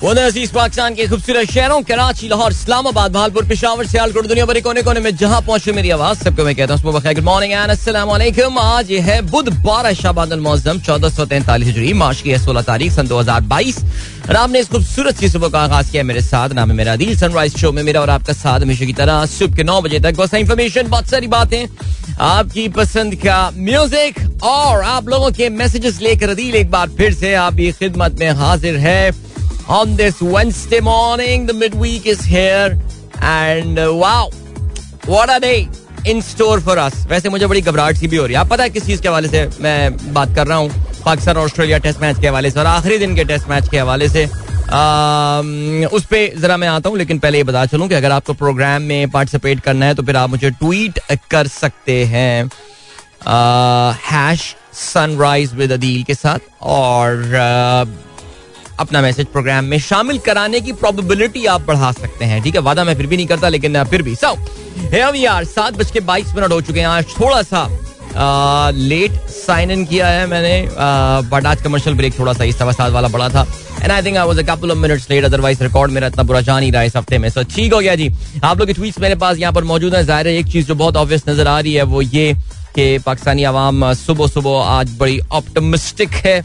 अज़ीज़ पाकिस्तान के खूबसूरत शहरों, कराची, लाहौर, इस्लामाबाद, भालपुर, पिशावर, सियालकोट, दुनिया भर कोने कोने में जहाँ पहुँचे मेरी आवाज़, सबको मैं कहता हूँ गुड मॉर्निंग एंड आज है बुध बारह शाबाद मौजम चौदह सौ तैंतालीस हिजरी मार्च की है सोलह तारीख, सन दो हज़ार बाईस। और आपने इस खूबसूरत सी सुबह का आगाज़ किया मेरे साथ, नाम है मेरा दिल सनराइज शो में मेरा और आपका साथ हमेशा की तरह, सुबह के नौ बजे तक बहुत सारी इन्फॉर्मेशन बहुत सारी बातें, आपकी पसंद का म्यूज़िक और आप लोगों के मैसेजेस लेकर अदील एक बार फिर से आपकी खिदमत में हाजिर है। On this Wednesday morning. The midweek is here. And uh, wow, what a day in store for us. वैसे मुझे बड़ी घबराहट सी भी हो रही है आप पता है किस चीज़ के हवाले से मैं बात कर रहा हूँ पाकिस्तान ऑस्ट्रेलिया टेस्ट मैच के हवाले से और आखिरी दिन के टेस्ट मैच के हवाले से आ, उस पर जरा मैं आता हूँ लेकिन पहले ये बता चलूँ कि अगर आपको प्रोग्राम में पार्टिसिपेट करना है तो फिर आप मुझे ट्वीट कर सकते हैं हैश सनराइज विद अदील के साथ और आ, अपना मैसेज प्रोग्राम में शामिल कराने की प्रोबेबिलिटी आप बढ़ा सकते हैं। ठीक है, वादा मैं फिर भी नहीं करता, लेकिन, फिर भी। सो यार सात बज के बाईस मिनट हो चुके हैं आज। थोड़ा सा लेट साइन इन किया है मैंने बट आज कमर्शियल ब्रेक थोड़ा सा इस सवा सात वाला बड़ा था। And I think I was a couple of minutes late otherwise record मेरा इतना बुरा जा नहीं रहा है इस हफ़्ते में। सो ठीक हो गया जी। आप लोग के ट्वीट्स मेरे पास यहाँ पर मौजूद है। ज़ाहिर है एक चीज़ जो बहुत ऑब्वियस नज़र आ रही है, वो ये कि पाकिस्तानी आवाम सुबह सुबह आज बड़ी ऑप्टमिस्टिक है।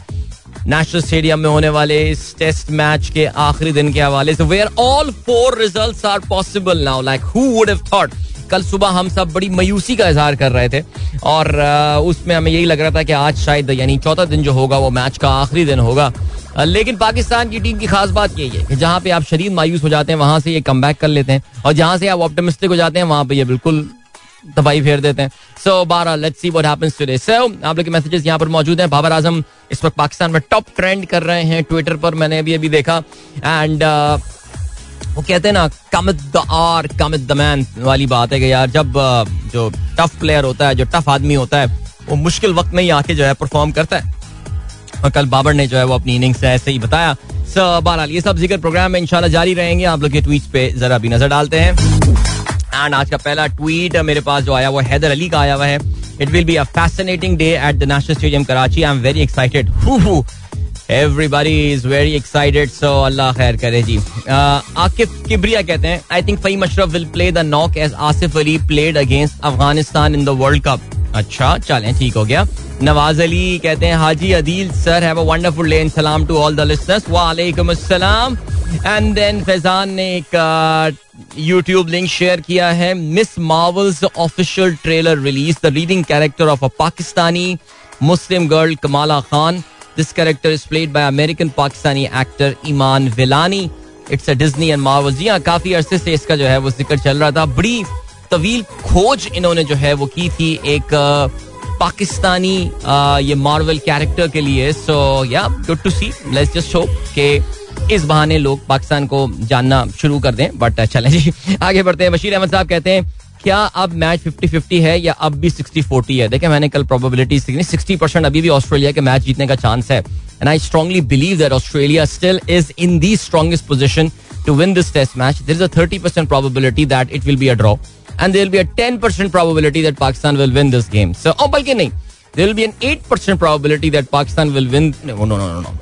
नेशनल स्टेडियम में होने वाले इस टेस्ट मैच के आखिरी दिन के हवाले से where all four results are possible now like who would have thought कल सुबह हम सब बड़ी मायूसी का इजहार कर रहे थे और उसमें हमें यही लग रहा था कि आज शायद, यानी चौथा दिन जो होगा, वो मैच का आखिरी दिन होगा। लेकिन पाकिस्तान की टीम की खास बात यही है कि जहाँ पे आप शरीर मायूस हो जाते हैं, वहाँ से ये कम कर लेते हैं और जहाँ से आप ऑप्टोमिस्टिक हो जाते हैं, वहाँ पे ये बिल्कुल दवाई फेर देते हैं। सो बारह let's see what happens today so आप लोग के मैसेजेस यहाँ पर मौजूद हैं। बाबर आज़म इस वक्त पाकिस्तान में टॉप ट्रेंड कर रहे हैं ट्विटर पर। मैंने अभी अभी देखा। एंड uh, वो कहते हैं ना cometh the hour cometh the man वाली बात है कि यार जब uh, जो टफ प्लेयर होता है जो टफ आदमी होता है वो मुश्किल वक्त में ही आके जो है परफॉर्म करता है। और कल बाबर ने जो है वो अपनी इनिंग्स ऐसे ही बताया। सो बहरहाल ये सब ज़िक्र प्रोग्राम में इंशाल्लाह जारी रहेंगे। आप लोग के ट्वीट्स पे जरा भी नज़र डालते हैं। एंड आज का पहला ट्वीट मेरे पास जो आया वो हैदर अली का आया हुआ है। It will be a fascinating day at the national stadium Karachi I am very excited everybody is very excited so Allah खैर करे जी आकिफ किबरिया कहते हैं I think Faheem Ashraf will play the knock as Asif Ali played against Afghanistan in the world cup अच्छा चलें, ठीक हो गया। नवाज़ अली कहते हैं, Haji Adeel sir have a wonderful day and सलाम टू ऑल द लिसनर्स वालेकुम अस्सलाम। एंड देन फैजान ने एक यूट्यूब लिंक शेयर किया है। Ms Marvel's official trailer release the reading character of a Pakistani Muslim girl Kamala Khan this character is played by American Pakistani actor Iman Vellani it's a Disney and Marvel's जी हाँ काफ़ी अरसे से इसका जो है वो ज़िक्र चल रहा था। बड़ी तवील खोज इन्होंने जो है वो की थी एक पाकिस्तानी ये मार्वल कैरेक्टर के लिए। So yeah good to see let's just hope के इस बहाने लोग पाकिस्तान को जानना शुरू कर दें। बट चलें जी। आगे बढ़ते हैं। बशीर अहमद साहब कहते हैं क्या अब मैच फिफ्टी फिफ्टी है या अब भी सिक्सटी फोर्टी है? देखें मैंने कल प्रोबेबिलिटी सिक्सटी परसेंट अभी भी ऑस्ट्रेलिया के मैच जीतने का चांस है। And I strongly believe that Australia still is in the strongest position to win this test match there is a thirty percent probability that it will be a draw and there be a ten percent probability that Pakistan will win this game so बल्कि नहीं there will be an eight percent probability that Pakistan will win no no no no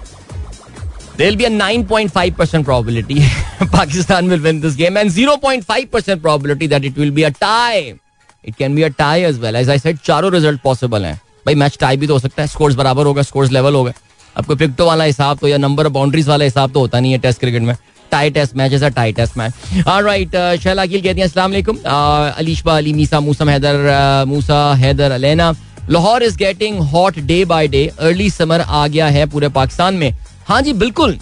there will be a 9.5% probability Pakistan will win this game and 0.5% probability that it will be a tie. It can be a tie as well. As I said, चारों result possible हैं। भाई match tie भी तो हो सकता है। Scores बराबर होगा स्कोर्स लेवल होगा। कोई फिफ्टो वाला हिसाब तो या नंबर बाउंड्रीज वाला हिसाब तो होता नहीं है टेस्ट क्रिकेट में। टाई टेस्ट मैच ऐसा tie test match right Shaila Aqeel कहती हैं अस्सलाम वालेकुम। Alishba Ali Misa Musa Haider Musa Haider Alena. Lahore is getting hot day by day early summer आ गया है पूरे पाकिस्तान में। हाँ जी, बिल्कुल।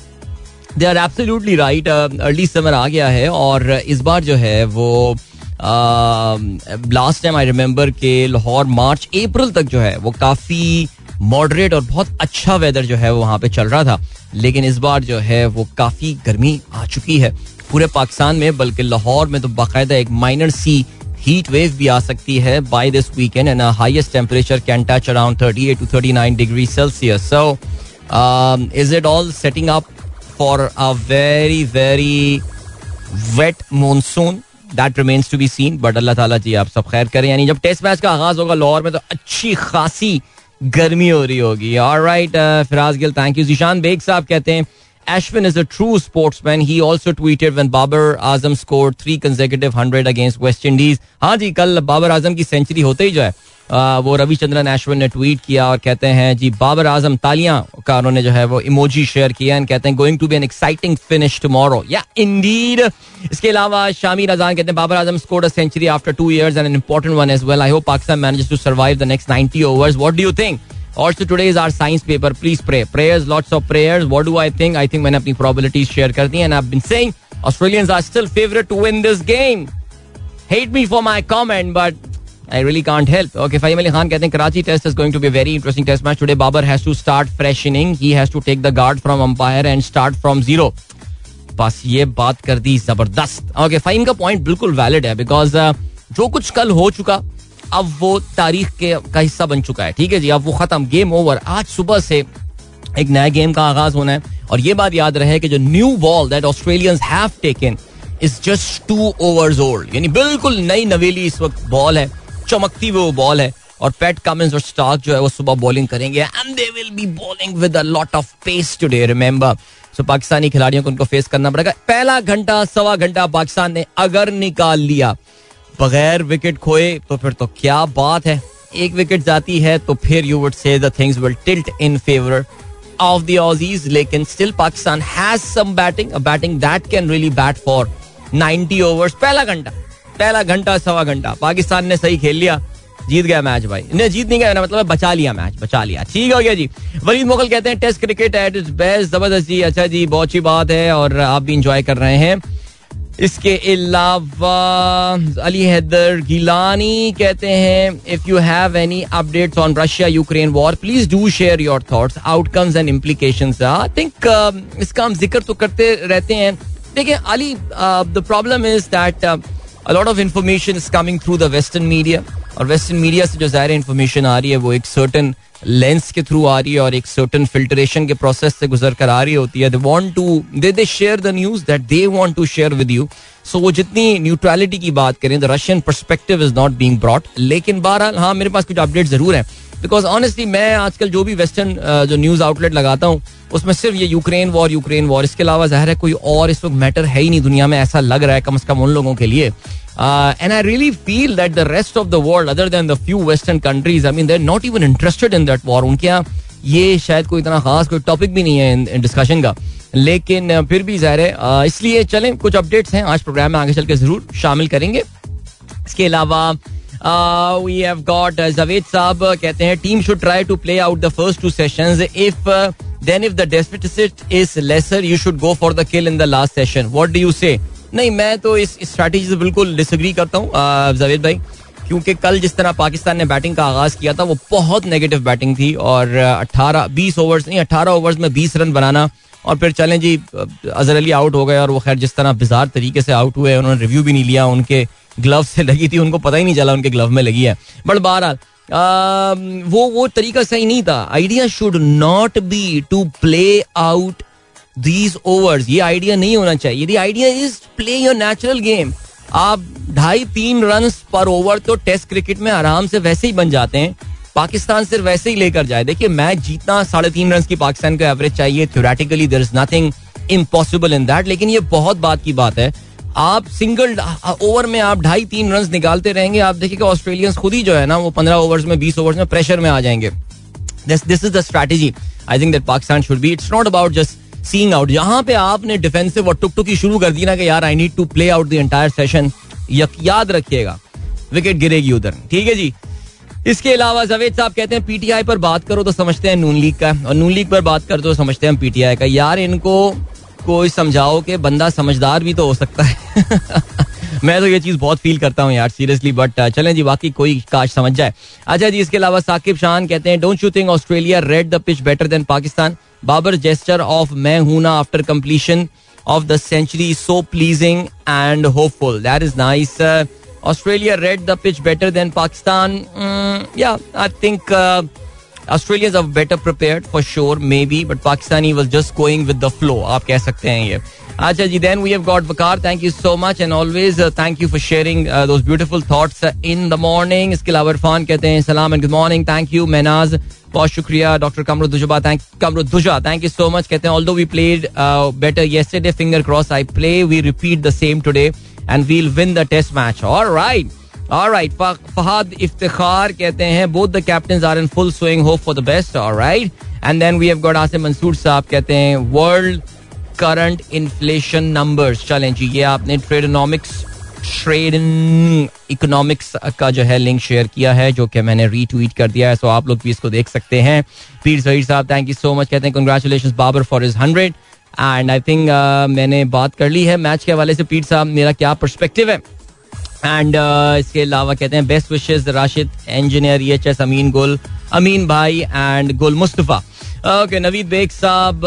They are absolutely right early summer आ गया है और इस बार जो है वो लास्ट टाइम आई रिमेम्बर के लाहौर मार्च, अप्रैल तक जो है वो काफ़ी मॉडरेट और बहुत अच्छा वेदर जो है वो वहाँ पे चल रहा था। लेकिन इस बार जो है वो काफ़ी गर्मी आ चुकी है। पूरे पाकिस्तान में, बल्कि लाहौर में तो बाकायदा एक माइनर सी हीट वेव भी आ सकती है by this weekend and highest temperature can touch around 38 to 39 degree Celsius so is it all setting up for a very very wet monsoon? That remains to be seen but Allah ताला जी आप सब खैर करें यानी जब test match का आगाज़ होगा लाहौर में तो अच्छी खासी गर्मी हो रही होगी और right Firaz Gill thank you Zeeshan Baig sahab कहते हैं Ashwin is a true sportsman. He also tweeted when Babar Azam scored three consecutive hundred against West Indies. हाँ जी कल बाबर आज़म की सेंचुरी होते ही जो है वो रविचंद्रन अश्विन ने ट्वीट किया और कहते हैं जी बाबर आज़म तालियाँ का उन्होंने जो है वो इमोजी शेयर किया एंड कहते हैं going to be an exciting finish tomorrow yeah indeed इसके अलावा शामी रजान कहते हैं Babar Azam scored a century after two years and an important one as well I hope Pakistan manages to survive the next 90 overs what do you think Also today is our science paper. Please pray. Prayers, lots of prayers. What do I think? I think मैंने अपनी probabilities share कर दी and I've been saying Australians are still favorite to win this game. Hate me for my comment, but I really can't help. Okay, Fahim Ali Khan कहते हैं test is going to be a very interesting test match today. Babar has to start fresh inning. He has to take the guard from umpire and start from zero. बस ये बात कर दी ज़बरदस्त okay फाइम का point बिल्कुल valid है because जो कुछ कल हो चुका अब वो तारीख के का हिस्सा बन चुका है ठीक है जी अब वो खत्म गेम ओवर आज सुबह से एक नया गेम का आगाज़ होना है और ये बात याद रहे कि जो new ball that Australians have taken is just two overs old यानी बिल्कुल नई नवेली इस वक्त बॉल है चमकती हुई वो बॉल है और पैट कमिंस और स्टार्क जो है वो सुबह बॉलिंग करेंगे। And they will be bowling with a lot of pace today remember so Pakistani खिलाड़ियों को उनको फेस करना पड़ेगा। पहला घंटा, सवा घंटा पाकिस्तान ने अगर निकाल लिया, बगैर विकेट खोए तो फिर तो क्या बात है? एक विकेट जाती है तो फिर you would say things will tilt in favour of the Aussies लेकिन still Pakistan has some batting batting that can really bat for 90 overs पहला घंटा। पहला घंटा, सवा घंटा। पाकिस्तान ने सही खेल लिया, जीत गया मैच भाई। नहीं जीत नहीं गया मतलब बचा लिया मैच, बचा लिया। ठीक हो गया जी। वरीद मुगल कहते हैं, test cricket at its best ज़बरदस्त। जी अच्छा जी, बहुत अच्छी बात है और आप भी इंजॉय कर रहे हैं। इसके अलावा, अली हैदर गिलानी कहते हैं if you have any updates on Russia Ukraine war please do share your thoughts outcomes and implications I think इसका हम ज़िक्र तो करते रहते हैं। देखिए, Ali the problem is that a lot of information is coming through the western media और western media से जो ज़ाहिर इन्फॉर्मेशन आ रही है, वो एक सर्टन लेंस के थ्रू आ रही है और एक सर्टन फिल्ट्रेशन के प्रोसेस से गुजर कर आ रही होती है. They want to they they share the news that they want to share with you so वो जितनी न्यूट्रलिटी की बात करें the Russian perspective is not being brought लेकिन बहरहाल हाँ मेरे पास कुछ अपडेट ज़रूर है. बिकॉज़ ऑनेस्टली मैं आजकल जो भी वेस्टर्न जो न्यूज़ आउटलेट लगाता हूँ उसमें सिर्फ़ ये यूक्रेन वॉर यूक्रेन वॉर। इसके अलावा ज़ाहिर है कोई और इस वक्त मैटर है ही नहीं दुनिया में, ऐसा लग रहा है कम से कम उन लोगों के लिए। And I really feel that the rest of the world other than the few western countries I mean they're not even interested in that war उनके यहाँ ये शायद कोई इतना खास कोई टॉपिक भी नहीं है डिस्कशन का। लेकिन फिर भी ज़ाहिर है इसलिए चलें, कुछ अपडेट्स हैं। आज प्रोग्राम में आगे चल के ज़रूर शामिल करेंगे। इसके अलावा we have got Javed sahab कहते हैं team should try to play out the first two sessions if then if the deficit is lesser you should go for the kill in the last session what do you say नहीं, मैं तो इस strategy से बिल्कुल disagree करता हूँ जावेद भाई। क्योंकि कल जिस तरह पाकिस्तान ने बैटिंग का आगाज़ किया था, वो बहुत नेगेटिव बैटिंग थी और 18 20 ओवर्स नहीं 18 ओवर्स में 20 रन बनाना और फिर चलें जी अजहर अली आउट हो गए और वो खैर जिस तरह बिजार तरीके से आउट हुए, उन्होंने रिव्यू भी नहीं लिया, उनके ग्लव से लगी थी, उनको पता ही नहीं चला, उनके ग्लव में लगी है। बट बहरहाल वो वो तरीका सही नहीं था। Idea should not be to play out these overs ये आइडिया नहीं होना चाहिए। The idea is play your natural game आप ढाई तीन रन पर ओवर तो टेस्ट क्रिकेट में आराम से वैसे ही बन जाते हैं। पाकिस्तान सिर्फ़ वैसे ही लेकर जाए। देखिए मैच जीतना साढ़े तीन रन की पाकिस्तान को एवरेज चाहिए। Theoretically there is nothing impossible in that लेकिन ये बहुत बात की बात है। आप सिंगल ओवर में आप ढाई तीन रन निकालते रहेंगे, आप देखिएगा ऑस्ट्रेलियंस खुद ही जो है ना, वो पंद्रह ओवर्स में, बीस ओवर्स में प्रेशर में आ जाएँगे। This this is the strategy I think that Pakistan should be it's not about just seeing out जहाँ पे आपने डिफेंसिव और टुक टुकी शुरू कर दी ना कि यार I need to play out the entire session याद रखिएगा। विकेट गिरेगी उधर। ठीक है जी? इसके अलावा जवेद साहब कहते हैं पीटीआई पर बात करो तो समझते हैं नून लीग का। और नून लीग पर बात करो तो समझते हैं पीटीआई का। यार, इनको कोई समझाओ कि बंदा समझदार भी तो हो सकता है। मैं तो ये चीज़ बहुत फील करता हूँ यार सीरियसली बट चलें जी, बाकी कोई काश समझ जाए। अच्छा जी, इसके अलावा साकिब शान कहते हैं don't you think Australia read the pitch better than Pakistan Babar jester of मैं हूँ ना after completion of the century so pleasing and hopeful that is nice Australia read the pitch better than Pakistan या I think Australians are better prepared for sure, maybe, but Pakistani was just going with the flow. आप कह सकते हैं ये अच्छा जी then we have got Vakar thank you so much and always uh, thank you for sharing uh, those beautiful thoughts uh, in the morning इसके अलावा इरफान कहते हैं सलाम and good morning thank you Menaz बहुत शुक्रिया doctor Qamruddujba thank Qamrudduja thank you so much कहते हैं although we played better yesterday finger cross I play we repeat the same today and we'll win the test match alright alright Fahad Iftikhar कहते हैं both the captain are in full swing hope for the best alright and then we have got Asim Mansoor sahab कहते हैं world current inflation numbers चलें जी, ये आपने ट्रेडोनॉमिक्स trading economics का जो है लिंक शेयर किया है, जो कि मैंने रीट्वीट कर दिया है सो आप लोग भी इसको देख सकते हैं। पीर जहीर साहब थैंक यू सो मच कहते हैं congratulation Babar for his hundred and I think मैंने बात कर ली है मैच के हवाले से। पीर साहब, मेरा क्या परस्पेक्टिव है? एंड uh, इसके अलावा कहते हैं best wishes Rashid engineer E H S Amin Gul Amin भाई एंड गुल मुस्तफ़ा ओके नवीद बेग साहब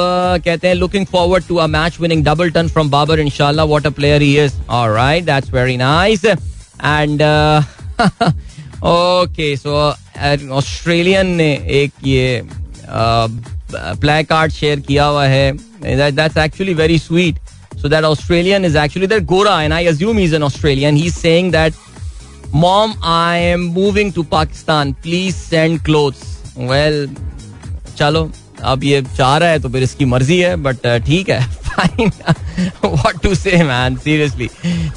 कहते हैं looking forward to a match winning double ton from Babar इंशाल्लाह what a player he is alright that's very nice and okay so Australian ने एक ये play card share किया हुआ है. That's actually very sweet So that Australian is actually that Gora, and I assume he's an Australian. He's saying that, Mom, I am moving to Pakistan. Please send clothes. Well, चलो अब ये चाह रहा है तो फिर इसकी मर्ज़ी है बट ठीक है fine what to say man seriously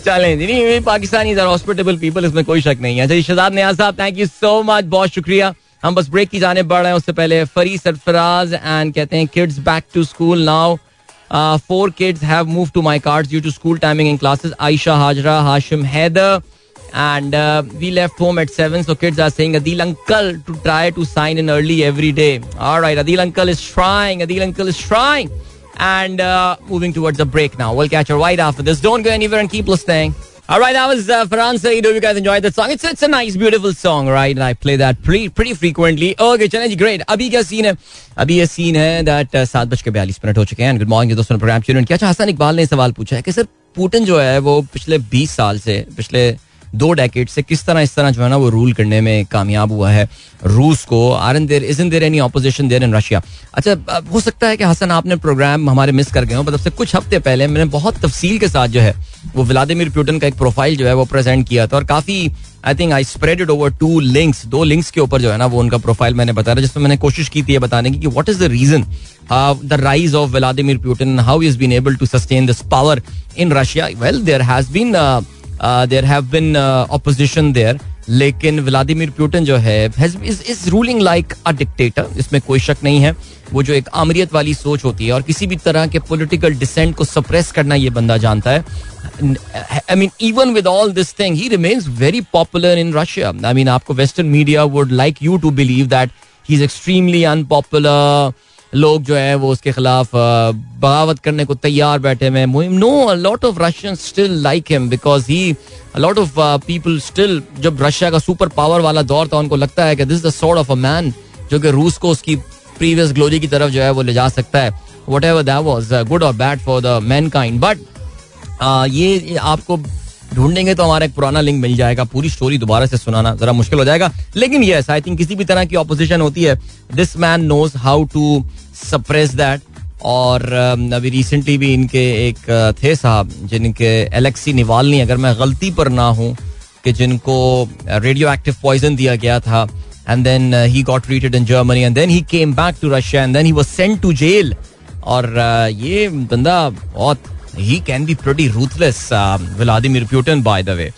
चलें नहीं पाकिस्तानी आर हॉस्पिटेबल पीपल इसमें कोई शक नहीं है अच्छा शहजाद नियाज साहब थैंक यू सो मच बहुत शुक्रिया हम बस ब्रेक की जाने बढ़ रहे हैं उससे पहले फरी सरफराज एंड कहते हैं kids back to school now Uh, four kids have moved to my cards due to school timing in classes. Aisha, Hajra, Hashim, Heather. And uh, we left home at 7. So kids are saying Adil uncle to try to sign in early every day. All right, Adil uncle is trying. Adil uncle is trying. And uh, moving towards a break now. We'll catch you right after this. Don't go anywhere and keep listening. All right, that was uh, Farhan Saeed. Hope you guys enjoyed that song. It's it's a nice, beautiful song, right? And I play that pretty pretty frequently. Okay, चलें जी great. अभी क्या scene है अभी ये scene है that uh, सात बज के बयालीस मिनट हो चुके हैं गुड मॉर्निंग दोस्तों प्रोग्राम चुन क्या अच्छा हसन इकबाल ने सवाल पूछा है कि सर पुटिन जो है वो पिछले बीस साल से पिछले दो डेकेड से किस तरह, इस तरह जो है ना वो रूल करने में कामयाब हुआ है रूस को। Are and there is in there any opposition there in Russia अच्छा हो सकता है कि हसन, आपने प्रोग्राम हमारे मिस कर गए हो मतलब से कुछ हफ़्ते पहले मैंने बहुत तफसील के साथ जो है, वो व्लादिमिर प्यूटन का एक प्रोफ़ाइल जो है वो प्रेजेंट किया था और काफ़ी I think I spread it over two links दो लिंक्स के ऊपर जो है ना वो उनका प्रोफ़ाइल मैंने बताया जिसमें मैंने कोशिश की थी बताने की कि what is the reason the rise of Vladimir Putin how is been able to sustain this power in Russia well there has been there have been opposition there लेकिन व्लादिमिर प्यूटन जो है is ruling like a dictator इसमें कोई शक नहीं है। वो जो एक आमरीत वाली सोच होती है, और किसी भी तरह के पॉलिटिकल डिसेंट को सप्रेस करना ये बंदा जानता है। I mean even with all this thing he remains very popular in Russia I mean आपको western media would like you to believe that he is extremely unpopular लोग जो है वो उसके खिलाफ बगावत करने को तैयार बैठे हुए मुहिम, no lot of Russian still like him because he lot of people still जब रशिया का सुपर पावर वाला दौर था, उनको लगता है कि this the sort of a man जो कि रूस को उसकी प्रीवियस ग्लोरी की तरफ़ जो है वो ले जा सकता है। Whatever that was good और bad for the mankind but ये आपको ढूंढेंगे तो हमारा एक पुराना लिंक मिल जाएगा। पूरी स्टोरी दोबारा से सुनाना जरा मुश्किल हो जाएगा। लेकिन यस आई थिंक किसी भी तरह की ऑपोजिशन होती है। This man knows how to suppress that और um, अभी रिसेंटली भी इनके एक uh, थे साहब जिनके एलेक्सी निवालनी अगर मैं गलती पर ना हूँ कि जिनको रेडियो एक्टिव पॉइजन दिया गया था and then he got treated in Germany and then he came back to Russia and then he was sent to jail और uh, ये बंदा बहुत ही can be pretty ruthless Vladimir Putin by the way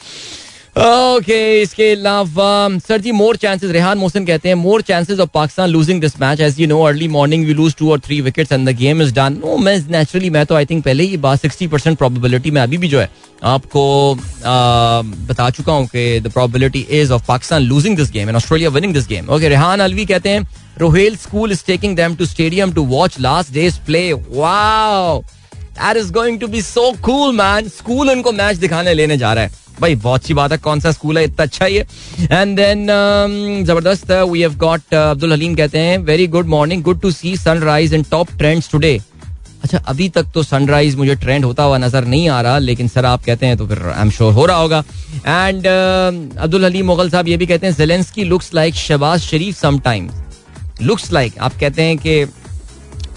okay इसके अलावा sir ji more chances Rehan Mohsin कहते हैं more chances of Pakistan losing this match as you know early morning we lose two or three wickets and the game is done no मैं naturally मैं तो I think पहले ही बात sixty percent probability में अभी भी जो है, आपको बता चुका हूँ कि the probability is of Pakistan losing this game and Australia winning this game okay Rehan Alvi कहते हैं Rohail school is taking them to stadium to watch last days play wow that is going to be so cool man school उनको match दिखाने लेने जा रहा है। भाई बहुत अच्छी बात है कौन सा स्कूल है इतना अच्छा है एंड देन ज़बरदस्त we have got Abdul Haleem कहते हैं very good morning good to see sunrise in top trends today अच्छा अभी तक तो सनराइज मुझे ट्रेंड होता हुआ नज़र नहीं आ रहा लेकिन सर आप कहते हैं तो फिर आई एम श्योर हो रहा होगा। एंड uh, अब्दुल हलीम मुगल साहब ये भी कहते हैं Zelensky looks like Shahbaz Sharif sometimes looks like आप कहते हैं कि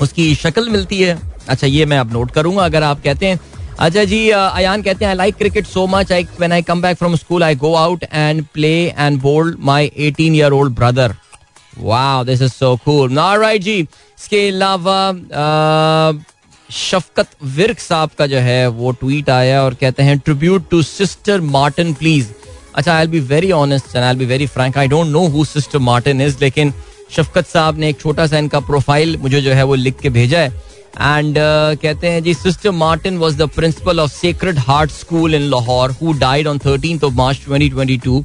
उसकी शक्ल मिलती है। अच्छा ये मैं अब नोट करूँगा, अगर आप कहते हैं। अच्छा जी अयान कहते हैं I like cricket so much I when I come back from school I go out and play and bowled my 18 year old brother wow this is so cool right जी, इसके अलावा शफकत विर्क साहब का जो है, वो ट्वीट आया और कहते हैं tribute to sister Martin please अच्छा I be very honest and I be very frank I don't know who sister Martin is लेकिन शफकत साहब ने एक छोटा सा इनका प्रोफ़ाइल मुझे जो है वो लिख के भेजा है। एंड uh, कहते हैं जी sister Martin was the principal of Sacred Heart School in Lahore who died on 13th of March 2022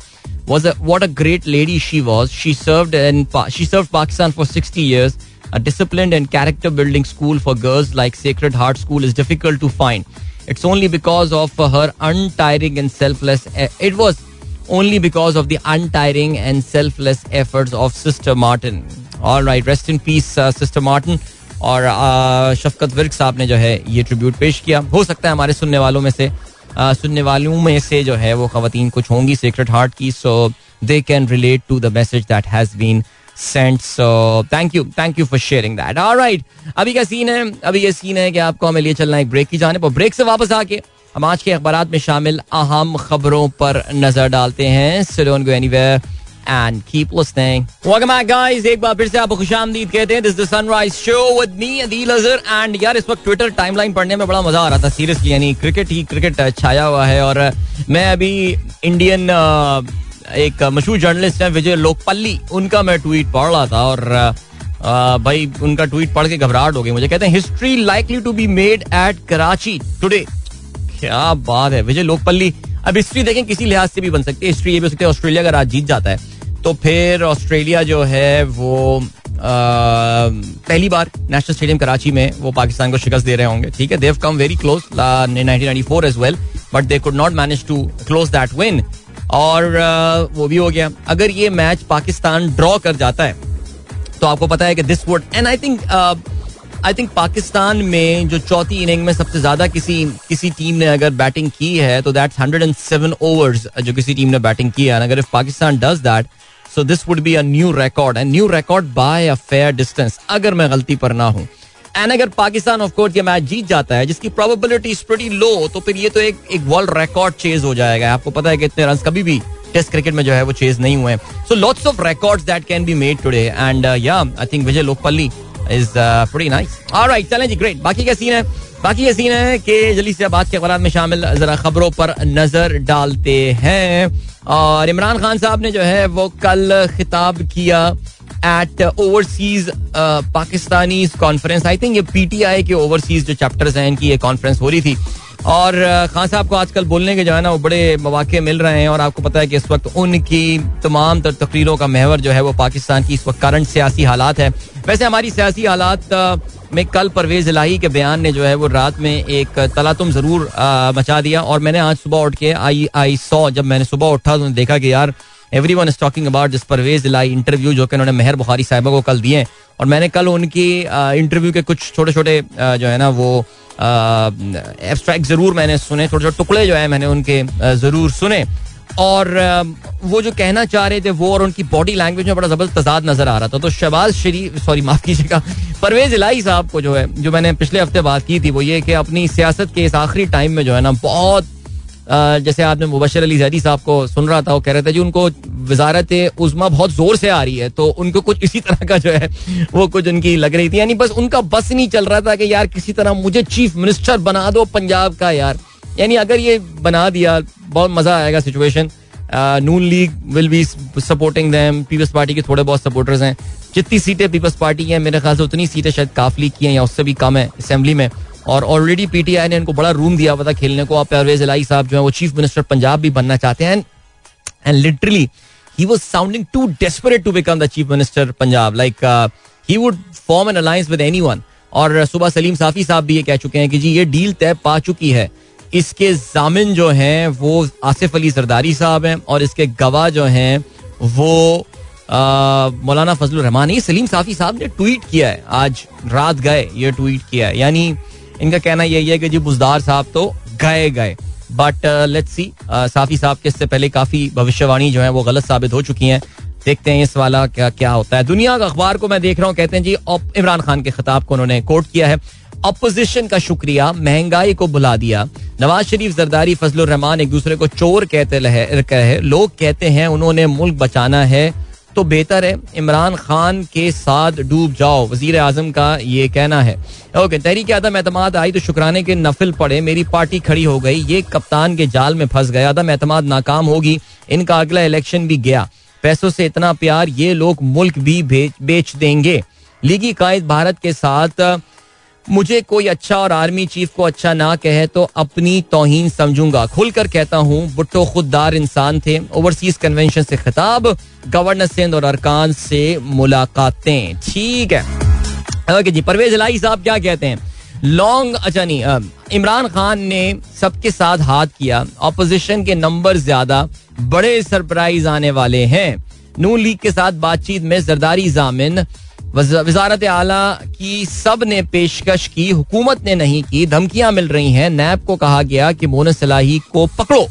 was a, what a great lady she was she served in she served Pakistan for 60 years a disciplined and character building school for girls like Sacred Heart School is difficult to find it's only because of her untiring and selfless it was only because of the untiring and selfless efforts of Sister Martin. All right, rest in peace, uh, Sister Martin. और शफकत विर्क साहब ने जो है ये tribute पेश किया। हो सकता है हमारे सुनने वालों में से सुनने वालों में से जो है वो खातन कुछ होंगी सीक्रेट हार्ट की। So they can relate to the message that has been sent so thank you thank you for sharing that alright अभी का सीन है? अभी ये सीन है कि आपको हमें लिए चलना है एक ब्रेक की जाने पर ब्रेक से वापस आके हम आज के अखबार में शामिल अहम खबरों पर नज़र डालते हैं। So don't go anywhere and keep listening. Welcome back, guys. एक बार फिर से आपको खुशामदीद कहते हैं. Is the Sunrise Show with me Adil Azhar and यार, इस वक्त ट्विटर टाइमलाइन पढ़ने में बड़ा मज़ा आ रहा था सीरियसली यानी क्रिकेट ही क्रिकेट छाया हुआ है। और मैं अभी इंडियन एक मशहूर जर्नलिस्ट है, विजय लोकपल्ली। उनका मैं ट्वीट पढ़ रहा था और भाई, उनका ट्वीट पढ़ के घबराहट हो गई मुझे। कहते हैं history likely to be made at Karachi today क्या बात है, विजय लोकपल्ली। अब हिस्ट्री देखें, किसी लिहाज से भी बन सकती है। हिस्ट्री ये भी हो सकती है ऑस्ट्रेलिया अगर आज जीत जाता है। तो फिर ऑस्ट्रेलिया जो है वो आ, पहली बार नेशनल स्टेडियम कराची में वो पाकिस्तान को शिकस्त दे रहे होंगे। ठीक है they've come very close for as well but they could not manage to close that win और आ, वो भी हो गया। अगर ये मैच पाकिस्तान ड्रॉ कर जाता है तो आपको पता है कि this would and I think I think Pakistan में जो चौथी इनिंग में सबसे ज़्यादा किसी किसी टीम ने अगर बैटिंग की है तो that's hundred and seven overs जो किसी टीम ने बैटिंग की है। अगर if Pakistan does that so this would be a new record and new record by a fair distance अगर मैं गलती पर ना हूँ। एंड अगर पाकिस्तान ऑफ़ कोर्स ये मैच जीत जाता है, जिसकी प्रोबेबिलिटी प्रीटी लो तो फिर ये तो एक एक वर्ल्ड रिकॉर्ड चेज हो जाएगा। आपको पता है कि इतने रन कभी भी टेस्ट क्रिकेट में जो है वो चेज नहीं हुए so lots of records that can be made today and या I think Vijay Lokapally is pretty nice alright चलें जी ग्रेट बाकी क्या सीन है? बाकी ये सीन है कि जल्दी से आबाद के अखबार में शामिल जरा खबरों पर नज़र डालते हैं। और इमरान खान साहब ने जो है वो कल खिताब किया at overseas Pakistani conference I think ये पीटीआई के ओवरसीज जो चैप्टर्स हैं, इनकी ये कॉन्फ्रेंस हो रही थी। और खान साहब को आजकल बोलने के जो है ना, वो बड़े मौके मिल रहे हैं और आपको पता है कि इस वक्त उनकी तमाम तर तकरीरों का महवर जो है वो पाकिस्तान की इस वक्त करंट सियासी हालात है। वैसे हमारी सियासी हालात में कल परवेज लाही के बयान ने जो है वो रात में एक तलातुम ज़रूर मचा दिया और मैंने आज सुबह उठ के आई आई सौ जब मैंने सुबह उठा तो देखा कि यार everyone is talking about this Pervaiz Elahi interview जो कि उन्होंने मेहर बुखारी साहिबा को कल दिए और मैंने कल उनकी इंटरव्यू के कुछ छोटे छोटे जो है ना, वो एब्स्ट्रैक्ट ज़रूर मैंने सुने छोटे छोटे टुकड़े जो है मैंने उनके ज़रूर सुने। और वो जो कहना चाह रहे थे, वो और उनकी बॉडी लैंग्वेज में बड़ा ज़बरदस्त तजाद नज़र आ रहा था। तो शहबाज शरीफ सॉरी माफ़ कीजिएगा परवेज इलाही साहब को जो है, जो मैंने पिछले हफ़्ते बात की थी, वो ये कि अपनी सियासत के इस आखिरी टाइम में जो है ना, बहुत जैसे आपने मुबशर अली जैदी साहब को सुन रहा था, वो कह रहे थे जी, उनको वजारत उजमा बहुत ज़ोर से आ रही है तो उनको कुछ इसी तरह का जो है, वो कुछ उनकी लग रही थी। यानी बस उनका बस नहीं चल रहा था कि यार किसी तरह मुझे चीफ मिनिस्टर बना दो पंजाब का यार। यानी अगर ये बना दिया, बहुत मज़ा आएगा situation. Noon League will be supporting them Peoples Party के थोड़े बहुत सपोर्टर्स हैं। जितनी सीटें पीपल्स पार्टी हैं, मेरे ख्याल से उतनी सीटें शायद काफली की हैं या उससे भी कम है, असेंबली में। और ऑलरेडी पीटीआई ने इनको बड़ा रूम दिया हुआ था खेलने को। परवेज इलाई साहब जो है, वो चीफ मिनिस्टर पंजाब भी बनना चाहते हैं। And literally he was sounding too desperate to become the chief minister Punjab like he would form an alliance with anyone और सुबह सलीम साफी साहब भी ये कह चुके हैं कि जी, ये डील तय पा चुकी है। इसके जामिन जो हैं, वो आसिफ अली जरदारी साहब हैं और इसके गवाह जो हैं, वो मौलाना फजल रहमान। ये सलीम साफी साहब ने ट्वीट किया है। आज रात गए, ये ट्वीट किया है। यानी इनका कहना यही है कि जी, बुजदार साहब तो गए गए। बट लेट्स सी साफी साहब के इससे पहले काफ़ी भविष्यवाणी जो है वो गलत साबित हो चुकी हैं। देखते हैं इस वाला क्या क्या होता है। दुनिया का अखबार को मैं देख रहा हूँ, कहते हैं जी इमरान खान के खिताब को उन्होंने कोट किया है। अपोजिशन का शुक्रिया, महँगाई को बुला दिया। नवाज़ शरीफ जरदारी फजल रहमान एक दूसरे को चोर कहते रहे लोग कहते हैं, उन्होंने मुल्क बचाना है। तो बेहतर है। इमरान खान के साथ डूब जाओ। वज़ीर आज़म का ये कहना है। ओके, तहरीक आदम एतमाद आई तो शुक्राने के नफिल पड़े। मेरी पार्टी खड़ी हो गई। ये कप्तान के जाल में फंस गया। आदम एतमाद नाकाम होगी। इनका अगला इलेक्शन भी गया। पैसों से इतना प्यार ये लोग मुल्क भी बेच देंगे। लीगी कायद भारत के साथ, मुझे कोई अच्छा और आर्मी चीफ को अच्छा ना कहे तो अपनी तोहिन समझूँगा। खुलकर कहता हूँ भुट्टो खुददार इंसान थे। ओवरसीज कन्वेंशन से खिताब। गवर्नर सिंध और अरकान से मुलाकातें। ठीक है। ओके जी, परवेज लाई साहब क्या कहते हैं? लॉन्ग अच्छा नहीं इमरान खान ने सबके साथ हाथ किया। ऑपोजिशन के नंबर ज़्यादा, बड़े सरप्राइज़ आने वाले हैं। नू लीग के साथ बातचीत में जरदारी जामिन वजारत आला की सबने पेशकश की, हुकूमत ने नहीं की, धमकियाँ मिल रही हैं। नैब को कहा गया कि मोन सलाही को पकड़ो।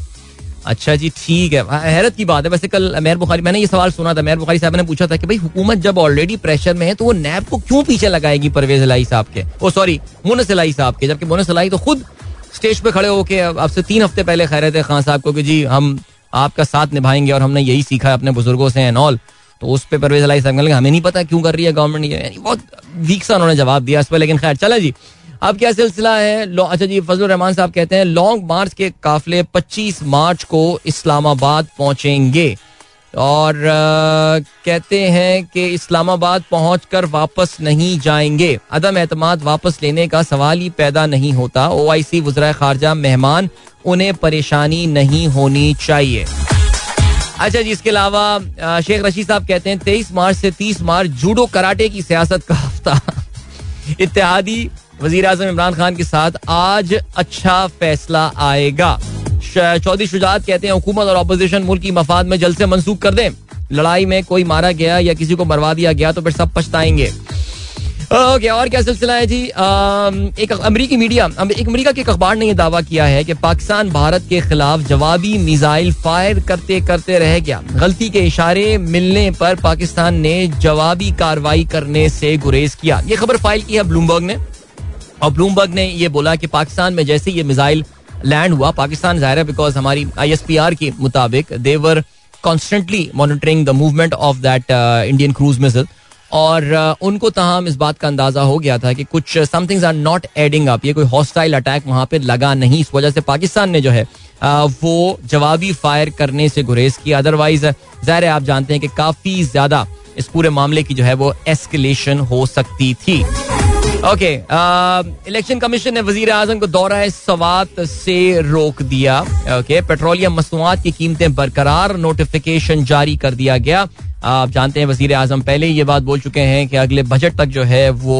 अच्छा जी, ठीक है। हैरत की बात है। वैसे कल मेहर बुखारी, मैंने ये सवाल सुना था। मेहर बुखारी साहब ने पूछा था कि भाई, हुकूमत जब ऑलरेडी प्रेशर में है तो वो नैब को क्यों पीछे लगाएगी परवेज लाई साहब के? ओ सॉरी मोन सलाही साहब के। जबकि मोन सलाही तो खुद स्टेज पे खड़े होकर अब से तीन हफ़्ते पहले खैर थे खान साहब को कि जी, हम आपका साथ निभाएँगे और हमने यही सीखा है अपने बुज़ुर्गों से एंड ऑल तो उस पर परवेज अलाई साहब हमें नहीं पता क्यों कर रही है गवर्नमेंट ये। बहुत वीक सा उन्होंने जवाब दिया इस पर लेकिन खैर, चला जी। अब क्या सिलसिला है? अच्छा जी फजल रहमान साहब कहते हैं लॉन्ग मार्च के काफिले 25 मार्च को इस्लामाबाद पहुँचेंगे। और आ, कहते हैं कि इस्लामाबाद पहुंचकर वापस नहीं जाएँगे। अदम एतमाद वापस लेने का सवाल ही पैदा नहीं होता। ओ आई सी वजरा खारजा मेहमान उन्हें परेशानी नहीं होनी चाहिए। अच्छा जी इसके अलावा शेख रशीद साहब कहते हैं तेईस मार्च से तीस मार्च जूडो कराटे की सियासत का हफ़्ता। इत्तेहादी वज़ीर आज़म इमरान खान के साथ आज अच्छा फैसला आएगा। चौधरी शुजात कहते हैं, हुकूमत और अपोजिशन मुल्क की मफाद में जल्द से मनसूख कर दें। लड़ाई में कोई मारा गया या किसी को मरवा दिया गया तो फिर सब पछताएँगे। ओके, और क्या सिलसिला है जी? एक अमरीकी मीडिया एक अमरीका के अखबार ने यह दावा किया है कि पाकिस्तान भारत के खिलाफ जवाबी मिसाइल फायर करते करते रह गया। गलती के इशारे मिलने पर पाकिस्तान ने जवाबी कार्रवाई करने से गुरेज किया। ये खबर फ़ाइल की है ब्लूमबर्ग ने। और ब्लूमबर्ग ने यह बोला कि पाकिस्तान में जैसे ये मिसाइल लैंड हुआ, पाकिस्तान ज़ाहिर है बिकॉज़ हमारी आई एस पी आर के मुताबिक they're constantly monitoring the movement of that Indian cruise missile और उनको तहम इस बात का अंदाज़ा हो गया था कि कुछ somethings are not adding up ये कोई हॉस्टाइल अटैक वहाँ पे लगा नहीं। इस वजह से पाकिस्तान ने जो है वो जवाबी फायर करने से गुरेज किया। अदरवाइज़ ज़ाहिर आप जानते हैं कि काफ़ी ज़्यादा इस पूरे मामले की जो है वो एस्केलेशन हो सकती थी। ओके इलेक्शन कमीशन ने वज़ीर आज़म को दौरा सवात से रोक दिया ओके पेट्रोलियम मसनूआत की कीमतें बरकरार नोटिफिकेशन जारी कर दिया गया आप जानते हैं वज़ीर आज़म पहले ये बात बोल चुके हैं कि अगले बजट तक जो है वो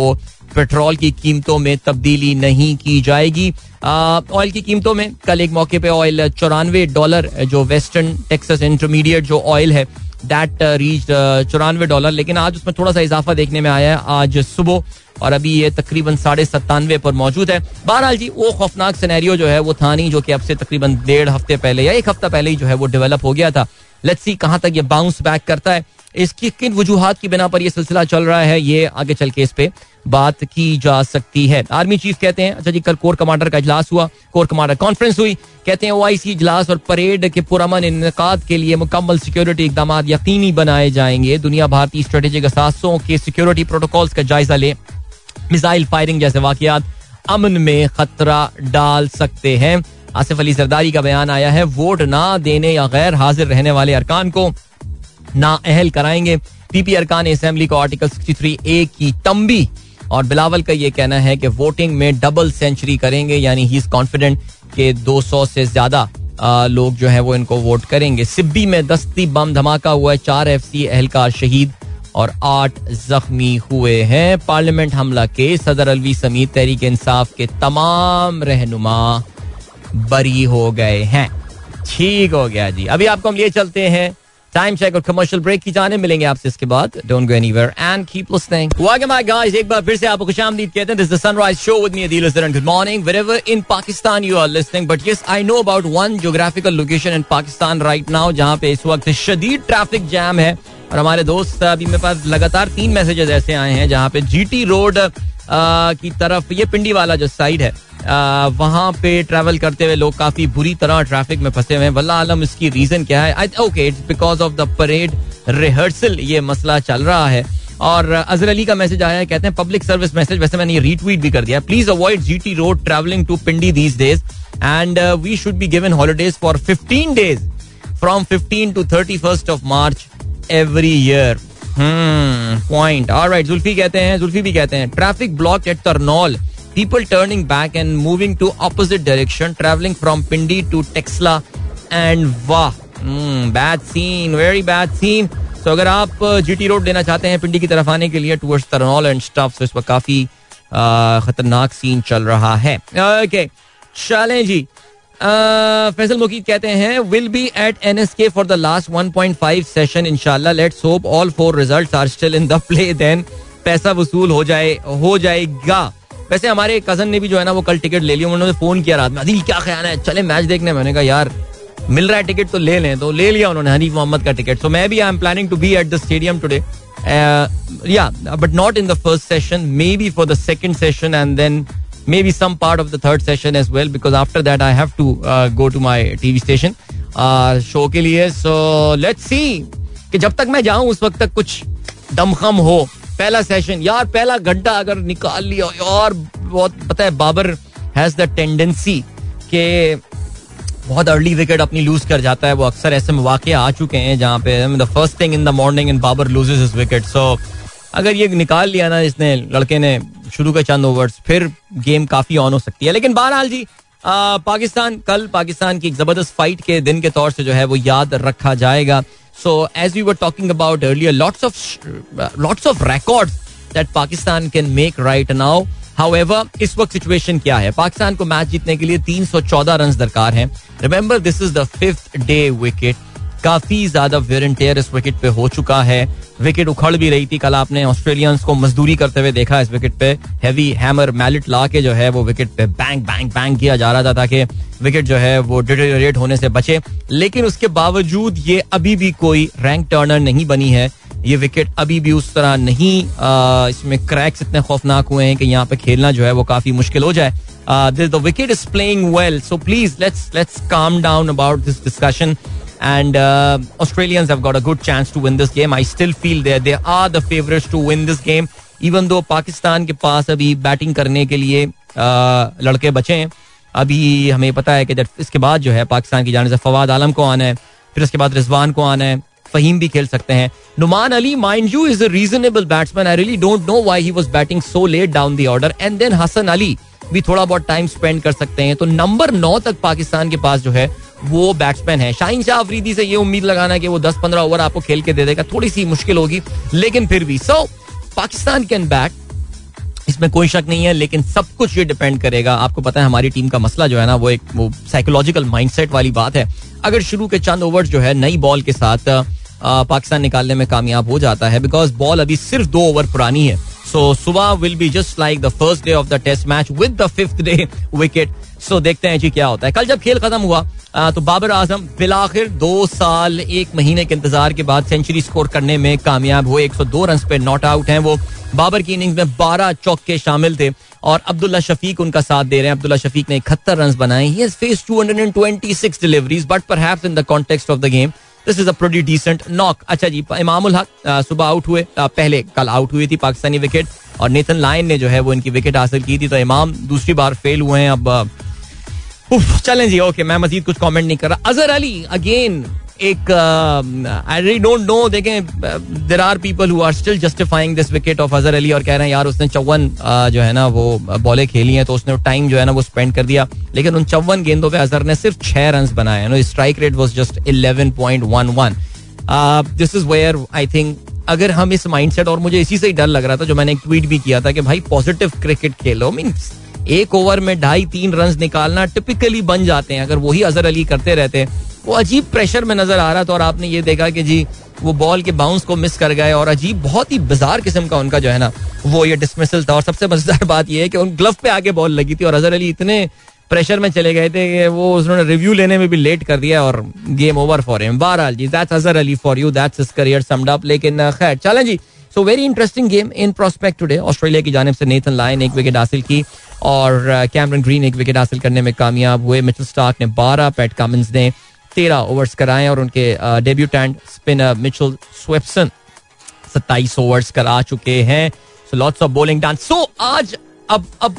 पेट्रोल की कीमतों में तब्दीली नहीं की जाएगी ऑयल की कीमतों में कल एक मौके पे ऑयल चौरानवे डॉलर जो वेस्टर्न टेक्सस इंटरमीडिएट जो ऑयल है दैट रीच चौरानवे डॉलर लेकिन आज उसमें थोड़ा सा इजाफा देखने में आया है आज सुबह, और अभी ये तकरीबन साढ़े सत्तानवे पर मौजूद है। बहरहाल जी, वो खौफनाक सिनेरियो जो है, वो था नहीं, जो कि अब से तकरीबन डेढ़ हफ़्ते पहले या एक हफ़्ता पहले ही जो है, वो डेवलप हो गया था। लेट्स सी कहाँ तक ये बाउंस बैक करता है। इसकी किन वजूहत की बिना पर यह सिलसिला चल रहा है, ये आगे चल के इस पे बात की जा सकती है। आर्मी चीफ कहते हैं अच्छा जी, कल कोर कमांडर का इजलास हुआ, कोर कमांडर कॉन्फ्रेंस हुई, कहते हैं ओआईसी इजलास और परेड के पुरमन इनका के लिए मुकम्मल सिक्योरिटी इकदाम यकीनी बनाए जाएँगे। दुनिया भारतीय स्ट्रेटेजिक असासों के सिक्योरिटी प्रोटोकॉल्स का जायजा ले मिसाइल फायरिंग जैसे वाकत अमन में खतरा डाल सकते हैं। आसिफ अली जरदारी का बयान आया है, वोट ना देने या गैर हाजिर रहने वाले अरकान को ना अहल कराएँगे। पीपी अरकान असेंबली को आर्टिकल 63 ए की तंबी। और बिलावल का ये कहना है कि वोटिंग में डबल सेंचुरी करेंगे, यानी ही इज़ कॉन्फिडेंट कि 200 से ज़्यादा लोग जो है वो इनको वोट करेंगे। सिब्बी में दस्ती बम धमाका हुआ है, चार एफ़ सी एहलकार शहीद और आठ जख्मी हुए हैं। पार्लियामेंट हमला के सदर अलवी समीत तहरीक इंसाफ के तमाम रहनुमा बरी हो गए हैं। ठीक हो गया जी। अभी आपको हम लिए चलते हैं टाइम चेक और कमर्शियल ब्रेक की जाने। मिलेंगे आपसे इसके बाद। Don't go anywhere and keep listening welcome back guys एक बार फिर से आपको खुशामदीद कहते हैं। This the Sunrise Show with me Adeel Hasan good morning wherever in Pakistan you are listening but yes I know about one geographical location in Pakistan right now जहाँ पे इस वक्त शदीद ट्रैफ़िक जैम है। और हमारे दोस्त अभी मेरे पास लगातार तीन मैसेजेस ऐसे आए हैं, जहाँ पे जीटी रोड की तरफ़, ये पिंडी वाला जो साइड है वहाँ पे ट्रैवल करते हुए लोग काफ़ी बुरी तरह ट्रैफ़िक में फंसे हुए हैं। वल्ला आलम, इसकी रीजन क्या है? Okay it's because of the parade rehearsal ये मसला चल रहा है। और अजहर अली का मैसेज आया है, कहते हैं पब्लिक सर्विस मैसेज वैसे मैंने ये रीट्वीट भी कर दिया please avoid GT road travelling to Pindi these days and we should be given holidays for 15 days from 15 to 31st of March every year point alright Zulfi कहते हैं जुल्फी भी कहते हैं traffic block at Tarnaul people turning back and moving to opposite direction traveling from pindi to texla and wah. Mm, bad scene very bad scene. तो अगर आप जी T road लेना चाहते हैं पिंडी की तरफ़ आने के लिए टूवर्ड्स तरनौल एंड स्टफ़ इस वक्त काफ़ी खतरनाक सीन चल रहा है। ओके चलें जी फैसल मुकीद कहते हैं will be at N S K for the last 1.5 session इनशाला let's hope all four results are still in the play then पैसा वसूल हो जाए हो जाएगा. वैसे हमारे कज़न ने भी जो है ना वो कल टिकट ले लिया उन्होंने फ़ोन किया रात में। अदिल क्या ख्याल है? चले मैच देखने। मैंने कहा, यार, मिल रहा है टिकट तो ले लें। तो ले लिया उन्होंने हनीफ मोहम्मद का टिकट सो मैं भी I am planning to be at the stadium today या but not in the first session maybe for the second session and then maybe some part of the third session as well because after that I have to go to my TV station show के लिए। So let's see कि जब तक मैं जाऊँ, उस वक्त तक कुछ दमखम हो। पहला सेशन यार पहला घंटा अगर निकाल लिया, यार, बहुत, पता है, बाबर हैज़ द टेंडेंसी के बहुत अर्ली विकेट अपनी लूज कर जाता है, वो अक्सर ऐसे मौके आ चुके हैं जहाँ पे the first thing in the morning in Babar loses his wicket so अगर ये निकाल लिया ना इसने, लड़के ने शुरू के चंद ओवर्स फिर गेम काफ़ी ऑन हो सकती है। लेकिन बहरहाल जी पाकिस्तान, कल पाकिस्तान की ज़बरदस्त फाइट के दिन के तौर से जो है वो याद रखा जाएगा। So as we were talking about earlier lots of lots of records that Pakistan can make right now however इस वक्त सिचुएशन क्या है? पाकिस्तान को मैच जीतने के लिए 314 रन दरकार हैं। Remember this is the fifth day wicket काफ़ी ज़्यादा वेर एंड टेयर इस विकेट पे हो चुका है। विकेट उखड़ भी रही थी। कल आपने ऑस्ट्रेलियंस को मजदूरी करते हुए देखा इस विकेट पे। हैवी हैमर मैलिट ला के जो है वो विकेट पे बैंग बैंग बैंग किया जा रहा था ताकि विकेट जो है वो डिटेरिएट होने से बचे। लेकिन उसके बावजूद ये अभी भी कोई रैंक टर्नर नहीं बनी है। ये विकेट अभी भी उस तरह नहीं आ, इसमें क्रैक्स इतने खौफनाक हुए हैं कि यहाँ पे खेलना जो है वो काफ़ी मुश्किल हो जाए। The wicket is playing well so please let's let's calm down about this discussion and uh, Australians have got a good chance to win this game. I still feel they they are the favorites to win this game. Even though Pakistan के पास अभी batting करने के लिए uh, लड़के बचे हैं अभी हमें पता है कि इसके बाद जो है पाकिस्तान की जाने से फवाद आलम को आना है फिर उसके बाद रिजवान को आना है फहीम भी खेल सकते हैं Nauman Ali mind you is a reasonable batsman I really don't know why he was batting so late down the order and then Hasan Ali भी थोड़ा बहुत टाइम स्पेंड कर सकते हैं तो नंबर नौ तक पाकिस्तान के पास जो है वो बैट्समैन है। शाहिन शाह अफरीदी से ये उम्मीद लगाना कि वो 10-15 ओवर आपको खेल के दे देगा। थोड़ी सी मुश्किल होगी, लेकिन फिर भी। सो पाकिस्तान कैन बैट इसमें कोई शक नहीं है, लेकिन सब कुछ ये डिपेंड करेगा। आपको पता है हमारी टीम का मसला जो है ना, वो एक, वो साइकोलॉजिकल माइंडसेट वाली बात है। अगर शुरू के चंद ओवर्स जो है, नई बॉल के साथ पाकिस्तान निकालने में कामयाब हो जाता है बिकॉज़ बॉल अभी सिर्फ़ दो ओवर पुरानी है। सो सुबह will be just like the first day of the test match with the fifth day wicket so देखते हैं जी क्या होता है। कल जब खेल खत्म हुआ तो बाबर आज़म बिलाखिर दो साल, एक महीने के इंतज़ार के बाद सेंचुरी स्कोर करने में कामयाब हुए। 102 रन पे नॉट आउट हैं वो। बाबर की इनिंग्स में 12 चौके शामिल थे और अब्दुल्ला शफीक उनका साथ दे रहे हैं। अब्दुल्ला शफीक ने इकहत्तर रन बनाए। He face 226 deliveries but perhaps in the context of the game this is a pretty decent knock अच्छा जी, इमामुल हक सुबह आउट हुए पहले कल आउट हुई थी पाकिस्तानी विकेट और नेथन लाइन ने जो है वो इनकी विकेट हासिल की थी। तो इमाम दूसरी बार फेल हुए हैं। अब चलें जी ओके मैं मजीद कुछ कमेंट नहीं कर रहा। अजहर अली अगेन एक आई रियली डोंट नो देखें there are people who are still justifying this wicket of Azhar Ali और कह रहे हैं यार उसने चौवन uh, जो है ना वो बॉलें खेली हैं तो उसने टाइम जो है ना वो स्पेंड कर दिया। लेकिन उन चौवन गेंदों पे अजहर ने सिर्फ़ छह रन बनाए no strike rate was just eleven point one one this is where I think अगर हम इस माइंडसेट और मुझे इसी से ही डर लग रहा था जो मैंने एक ट्वीट भी किया था कि भाई पॉजिटिव क्रिकेट खेलो. मीन्स एक ओवर में ढाई तीन रन निकालना टिपिकली बन जाते हैं। अगर वही अजहर अली करते रहते वो अजीब प्रेशर में नज़र आ रहा था और आपने ये देखा कि जी, वो बॉल के बाउंस को मिस कर गए और अजीब, बहुत ही बिजार किस्म का उनका जो है ना, वो ये डिसमिसल था। और सबसे मज़ेदार बात ये है कि उन ग्लव पे आगे बॉल लगी थी और अजहर अली इतने प्रेशर में चले गए थे कि वो उन्होंने रिव्यू लेने में भी लेट कर दिया और गेम ओवर फॉर हिम बहरहाल जी that's Azhar Ali for you that's career summed up लेकिन खैर चलें जी so very interesting game in prospect today Australia की जानब से नेथन लाइन एक विकेट हासिल की। और कैमरन ग्रीन एक विकेट हासिल करने में कामयाब हुए। मिचल स्टार्क ने बारह पैट कमिंस ने तेरह ओवर्स कराए और उनके डेब्यूटेंट स्पिनर मिचल स्वेप्सन सत्ताईस ओवर्स करा चुके हैं। So lots of bowling dance so आज अब अब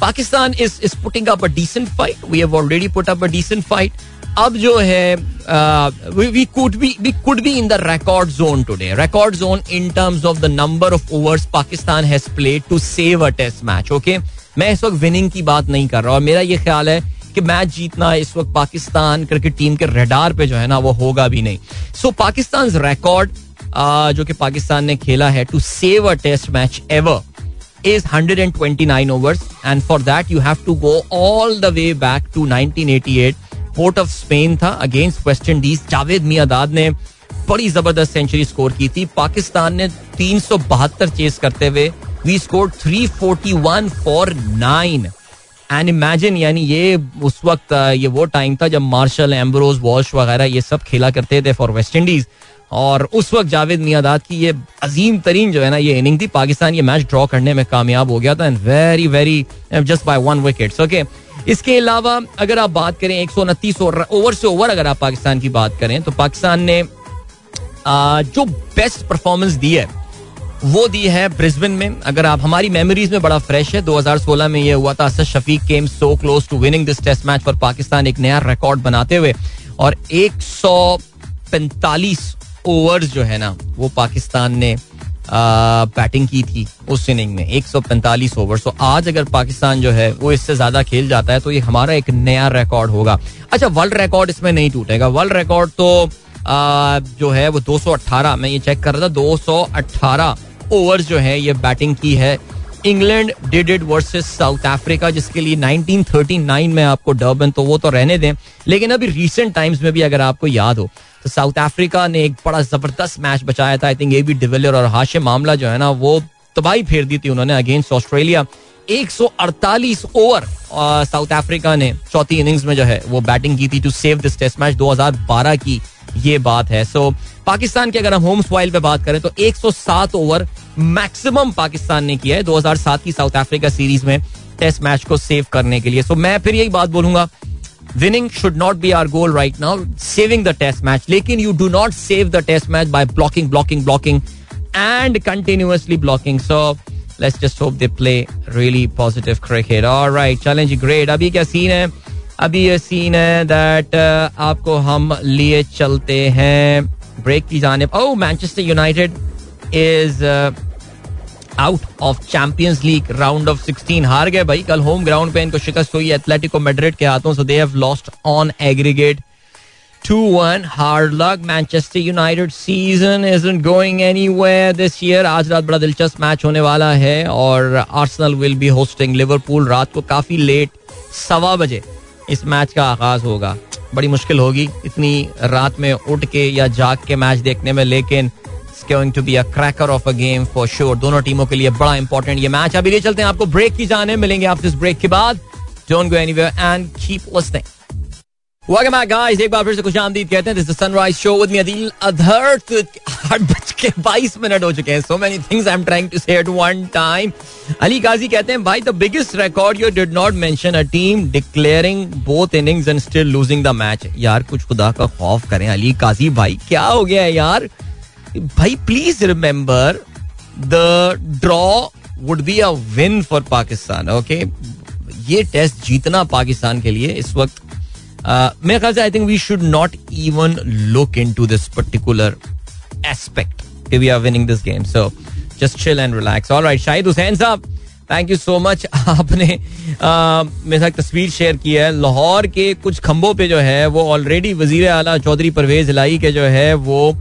Pakistan is is putting up a decent fight we have already put up a decent fight अब जो है we could be we could be in the record zone today record zone in terms of the number of overs Pakistan has played to save a test match okay मैं इस वक्त winning की बात नहीं कर रहा और मेरा ये ख्याल है कि मैच जीतना इस वक्त पाकिस्तान क्रिकेट टीम के रेडार पे जो है ना, वो होगा भी नहीं। सो पाकिस्तान रिकॉर्ड जो कि पाकिस्तान ने खेला है to save a test match ever is 129 overs. And for that, you have to go all the way back to 1988 Port of Spain था against West Indies Javed Miandad ने बड़ी ज़बरदस्त सेंचुरी स्कोर की थी। पाकिस्तान ने तीन सौ बहत्तर चेस करते हुए we score three forty one for nine and imagine यानी ये उस वक्त ये वो टाइम था जब मार्शल एम्ब्रोज वॉश वगैरह ये सब खेला करते थे फॉर वेस्ट इंडीज और उस वक्त जावेद मियादाद की ये अजीम तरीन जो है ना, ये इनिंग थी, पाकिस्तान ये मैच ड्रॉ करने में कामयाब हो गया था and very very just by one wicket okay इसके अलावा अगर आप बात करें एक सौ उनतीस ओवर से ओवर अगर आप पाकिस्तान की बात करें तो पाकिस्तान ने जो बेस्ट परफॉर्मेंस दी है वो दी है ब्रिस्बेन में। अगर आप, हमारी मेमोरीज में बड़ा फ्रेश है। 2016 में ये हुआ था। Asad Shafiq came so close to winning this test match पर पाकिस्तान एक नया रिकॉर्ड बनाते हुए। और 145 ओवर्स जो है ना, वो पाकिस्तान ने बैटिंग की थी उस इनिंग में। 145 ओवर सो आज अगर पाकिस्तान जो है, वो इससे ज़्यादा खेल जाता है तो ये हमारा एक नया रिकॉर्ड होगा। अच्छा वर्ल्ड रिकॉर्ड इसमें नहीं टूटेगा। वर्ल्ड रिकॉर्ड तो जो है वो 218 मैं ये चेक कर रहा था 218 ओवर्स जो है ये बैटिंग की है। England did it versus South Africa जिसके लिए 1939 में आपको डर्बन तो वो तो रहने दें। लेकिन अभी रिसेंट टाइम्स में भी अगर आपको याद हो तो साउथ अफ्रीका ने एक बड़ा ज़बरदस्त मैच बचाया था I think A B de Villiers और हाशिम मामला जो है ना, वो तबाही फेर दी थी उन्होंने against Australia 148 over South Africa ने चौथी इनिंग्स में जो है वो बैटिंग की थी to save this test match 2012 की। ये बात है। सो so, पाकिस्तान की अगर हम होम सॉइल पे बात करें तो 107 ओवर मैक्सिमम पाकिस्तान ने किया है 2007 की साउथ अफ्रीका सीरीज़ में टेस्ट मैच को सेव करने के लिए। सो so, मैं फिर यही बात बोलूँगा winning should not be our goal right now saving the test match लेकिन you do not save the test match by blocking blocking blocking and continuously blocking so let's just hope they play really positive cricket alright चलें great अभी क्या scene है? अभी ये scene है that uh, आपको हम लिए चलते हैं। ब्रेक की जाने ओ Manchester United is out of Champions League round of 16 हार गए भाई कल होम ग्राउंड पे इनको शिकस्त हुई एथलेटिको मेड्रिड के हाथों so they have lost on aggregate 2-1 hard luck Manchester United season isn't going anywhere this year आज रात बड़ा दिलचस्प मैच होने वाला है और Arsenal will be hosting Liverpool रात को काफ़ी लेट सवा बजे। इस मैच का आगाज़ होगा बड़ी मुश्किल होगी इतनी रात में उठ के या जाग के मैच देखने में, लेकिन going to be a cracker of a game for sure. दोनों टीमों के लिए बड़ा इंपॉर्टेंट ये मैच अभी ले चलते हैं आपको ब्रेक की जाने मिलेंगे आप इस ब्रेक के बाद don't go anywhere and keep listening. Welcome back, guys. एक बार फिर से खुश आमदीद कहते हैं this sunrise show with me Adeel अधर आठ बज के बाईस मिनट हो चुके हैं। So many things I am trying to say at one time Ali Qazi कहते हैं भाई the biggest record you did not mention a team declaring both innings and still losing the match यार कुछ खुदा का खौफ करें अली काजी भाई। क्या हो गया है यार? भाई please remember the draw would be a win for Pakistan okay ये टेस्ट जीतना पाकिस्तान के लिए इस वक्त मेरे ख्याल से I think we should not even look into this particular aspect कि we are winning this game so just chill and relax all right Shahid Hussain साहब थैंक यू सो मच आपने मेरे साथ तस्वीर शेयर की है। लाहौर के कुछ खंभों पे जो है, वो ऑलरेडी वज़ीर आला चौधरी परवेज लाई के जो है, वो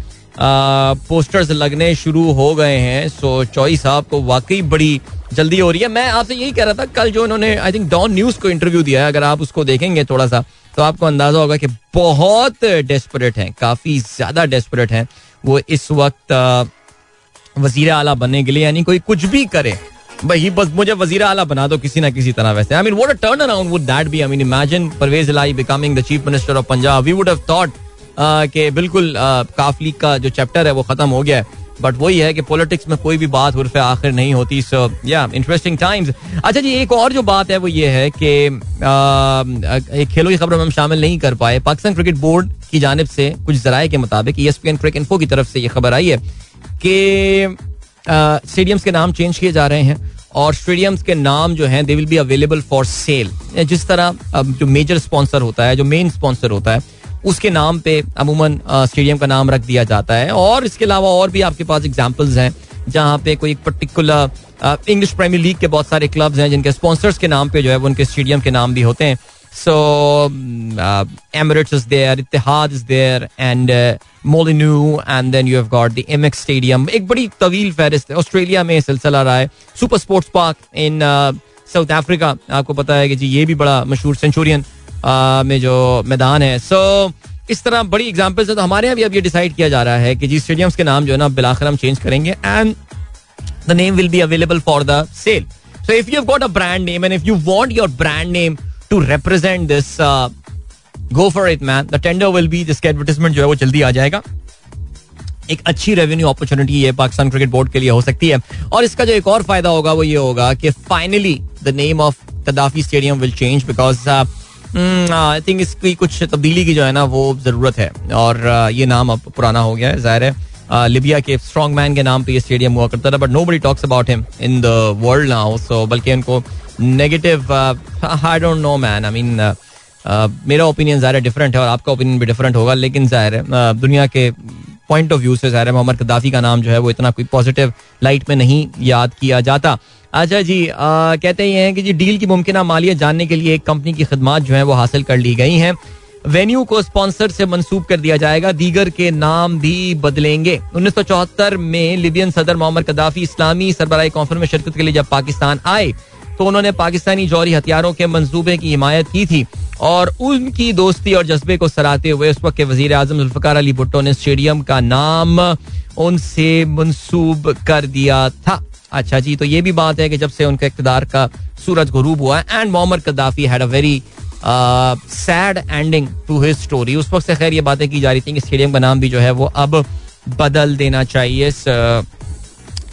पोस्टर्स लगने शुरू हो गए हैं। सो चौई साहब को वाकई बड़ी जल्दी हो रही है। मैं आपसे यही कह रहा था, कल जो उन्होंने आई थिंक डॉन न्यूज़ को इंटरव्यू दिया है। अगर आप उसको देखेंगे थोड़ा सा तो आपको अंदाज़ा होगा कि बहुत डेस्परेट हैं, काफ़ी ज़्यादा डेस्परेट हैं वो इस वक्त वज़ीर आला बनने के लिए, यानी कोई कुछ भी करे। भाई, बस मुझे वज़ीर आला बना दो किसी ना किसी तरह वैसे। I mean what a turnaround would that be I mean imagine Pervaiz Elahi becoming the chief minister of Punjab we would have thought कि बिल्कुल काफ लीग का जो चैप्टर है वो खत्म हो गया है। बट वही है कि पॉलिटिक्स में कोई भी बात उर्फ़ आखिर नहीं होती सो या इंटरेस्टिंग टाइम्स अच्छा जी, एक और जो बात है वो ये है कि एक खेलों की खबर में हम शामिल नहीं कर पाए। पाकिस्तान क्रिकेट बोर्ड की जानब से कुछ जराये के मुताबिक E S P N cricinfo की तरफ़ से ये खबर आई है कि स्टेडियम्स के नाम चेंज किए जा रहे हैं और स्टेडियम्स के नाम जो हैं they will be available for sale जिस तरह जो मेजर स्पॉन्सर होता है, जो मेन स्पॉन्सर होता है उसके नाम पे अमूमन स्टेडियम का नाम रख दिया जाता है। और इसके अलावा और भी आपके पास एग्जाम्पल्स हैं, जहाँ पे कोई पर्टिकुलर इंग्लिश प्रीमियर लीग के बहुत सारे क्लब्स हैं, जिनके स्पॉन्सर्स के नाम पे जो है, वो उनके स्टेडियम के नाम भी होते हैं। So Emirates is there Etihad is there and Molineux and then you have got the MX stadium एक बड़ी तवील फहरिस्त है। ऑस्ट्रेलिया में सिलसिला रहा है। Super sports park in South Africa आपको पता है कि जी, ये भी बड़ा मशहूर सेंचुरियन में जो मैदान है। सो इस तरह बड़ी एग्जाम्पल्स है तो हमारे यहाँ भी अब ये डिसाइड किया जा रहा है कि जी स्टेडियम्स के नाम जो है ना बिलाखिर हम चेंज करेंगे and the name will be available for the sale so if you got a brand name and if you want your brand name to represent this go for it man the tender will be जिसका advertisement जो है वो जल्दी आ जाएगा। एक अच्छी revenue opportunity ये Pakistan cricket board के लिए हो सकती है। और इसका जो एक और फ़ायदा होगा, वो ये होगा कि finally the name of Gaddafi stadium will change because I think इसकी कुछ तब्दीली की जो है ना, वो ज़रूरत है। और ये नाम अब पुराना हो गया है, ज़ाहिर है। लिबिया के स्ट्रॉन्ग मैन के नाम पे ये स्टेडियम हुआ करता था but nobody talks about him in the world now so बल्कि उनको negative I don't know man I mean मेरा ओपिनियन ज़ाहिर डिफरेंट है और आपका ओपिनियन भी डिफरेंट होगा, लेकिन ज़ाहिर है दुनिया के पॉइंट ऑफ़ व्यू से ज़ाहिर है, मोहम्मद कदाफी का नाम जो है, वो इतना कोई पॉजिटिव लाइट में नहीं याद किया जाता। अच्छा जी आ, कहते हैं कि जी डील की मुमकिन मालियत जानने के लिए एक कंपनी की खदमात जो है वो हासिल कर ली गई हैं। वेन्यू को स्पॉन्सर से मंसूब कर दिया जाएगा। दीगर के नाम भी बदलेंगे। उन्नीस सौ चौहत्तर में लिबियन सदर मोहम्मद कदाफी इस्लामी सरबराही कॉन्फ्रेंस में शिरकत के लिए जब पाकिस्तान आए तो उन्होंने पाकिस्तानी जौहरी हथियारों के मंसूबे की हिमायत की थी और उनकी दोस्ती और जज्बे को सराहते हुए उस वक्त के वज़ीर आज़म जुल्फकार अली भुट्टो ने स्टेडियम का नाम उनसे मंसूब कर दिया था। अच्छा जी तो ये भी बात है कि जब से उनके इकतदार का सूरज गुरूब हुआ है and Mohammad Gaddafi had a very sad ending to his story उस वक्त से खैर ये बातें की जा रही थी कि स्टेडियम का नाम भी जो है वो अब बदल देना चाहिए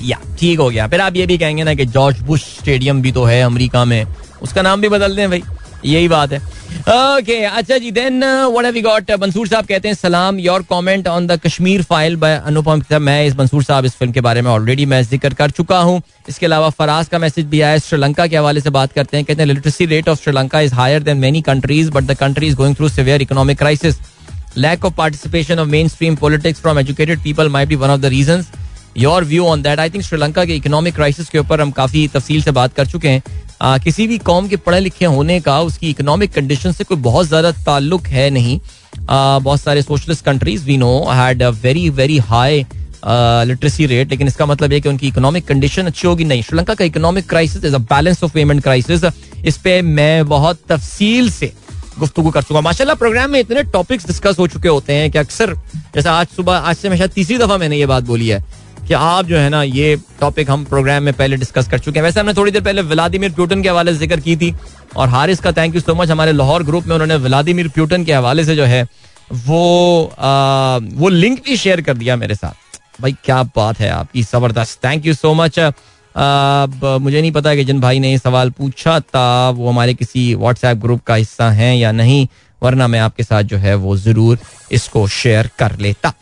या, ठीक हो गया। फिर आप ये भी कहेंगे ना कि जॉर्ज बुश स्टेडियम भी तो है अमेरिका में। उसका नाम भी बदल दें भाई। यही बात है। ओके अच्छा जी then what have we got Mansoor साहब कहते हैं, सलाम your comment on the Kashmir file by Anupam मैं इस मंसूर साहब इस फ़िल्म के बारे में ऑलरेडी मैं ज़िक्र कर चुका हूँ। इसके अलावा फराज का मैसेज भी आया, श्रीलंका के हवाले से बात करते हैं। कहते हैं literacy rate of Sri Lanka is higher than many countries but the country is going through severe economic crisis lack of participation of mainstream politics from educated people may be one of the reason your view on that I think Sri Lanka के economic crisis के ऊपर हम काफ़ी तफसील से बात कर चुके हैं। किसी भी कौम के पढ़े लिखे होने का उसकी इकोनॉमिक कंडीशन से कोई बहुत ज़्यादा ताल्लुक है नहीं। बहुत सारे socialist countries we know had very very high literacy rate लेकिन इसका मतलब है कि उनकी इकोनॉमिक कंडीशन अच्छी होगी नहीं। श्रीलंका का economic crisis is a balance of payment crisis इस पे मैं बहुत तफसील से गुफ्तु कर चुका माशाल्लाह प्रोग्राम में इतने टॉपिक्स डिस्कस हो चुके होते हैं कि अक्सर, जैसा आज सुबह, आज से मैं शायद तीसरी दफ़ा मैंने ये बात बोली है। कि आप जो है ना ये टॉपिक हम प्रोग्राम में पहले डिस्कस कर चुके हैं। वैसे हमने थोड़ी देर पहले व्लादिमिर प्यूटन के हवाले से ज़िक्र की थी और हारिस का थैंक यू सो मच हमारे लाहौर ग्रुप में उन्होंने व्लादिमिर प्यूटन के हवाले से जो है वो आ, वो लिंक भी शेयर कर दिया मेरे साथ। भाई क्या बात है आपकी ज़बरदस्त। थैंक यू सो मच अब मुझे नहीं पता कि जिन भाई ने ये सवाल पूछा था वो हमारे किसी व्हाट्सएप ग्रुप का हिस्सा हैं या नहीं वरना मैं आपके साथ जो है वो ज़रूर इसको शेयर कर लेता।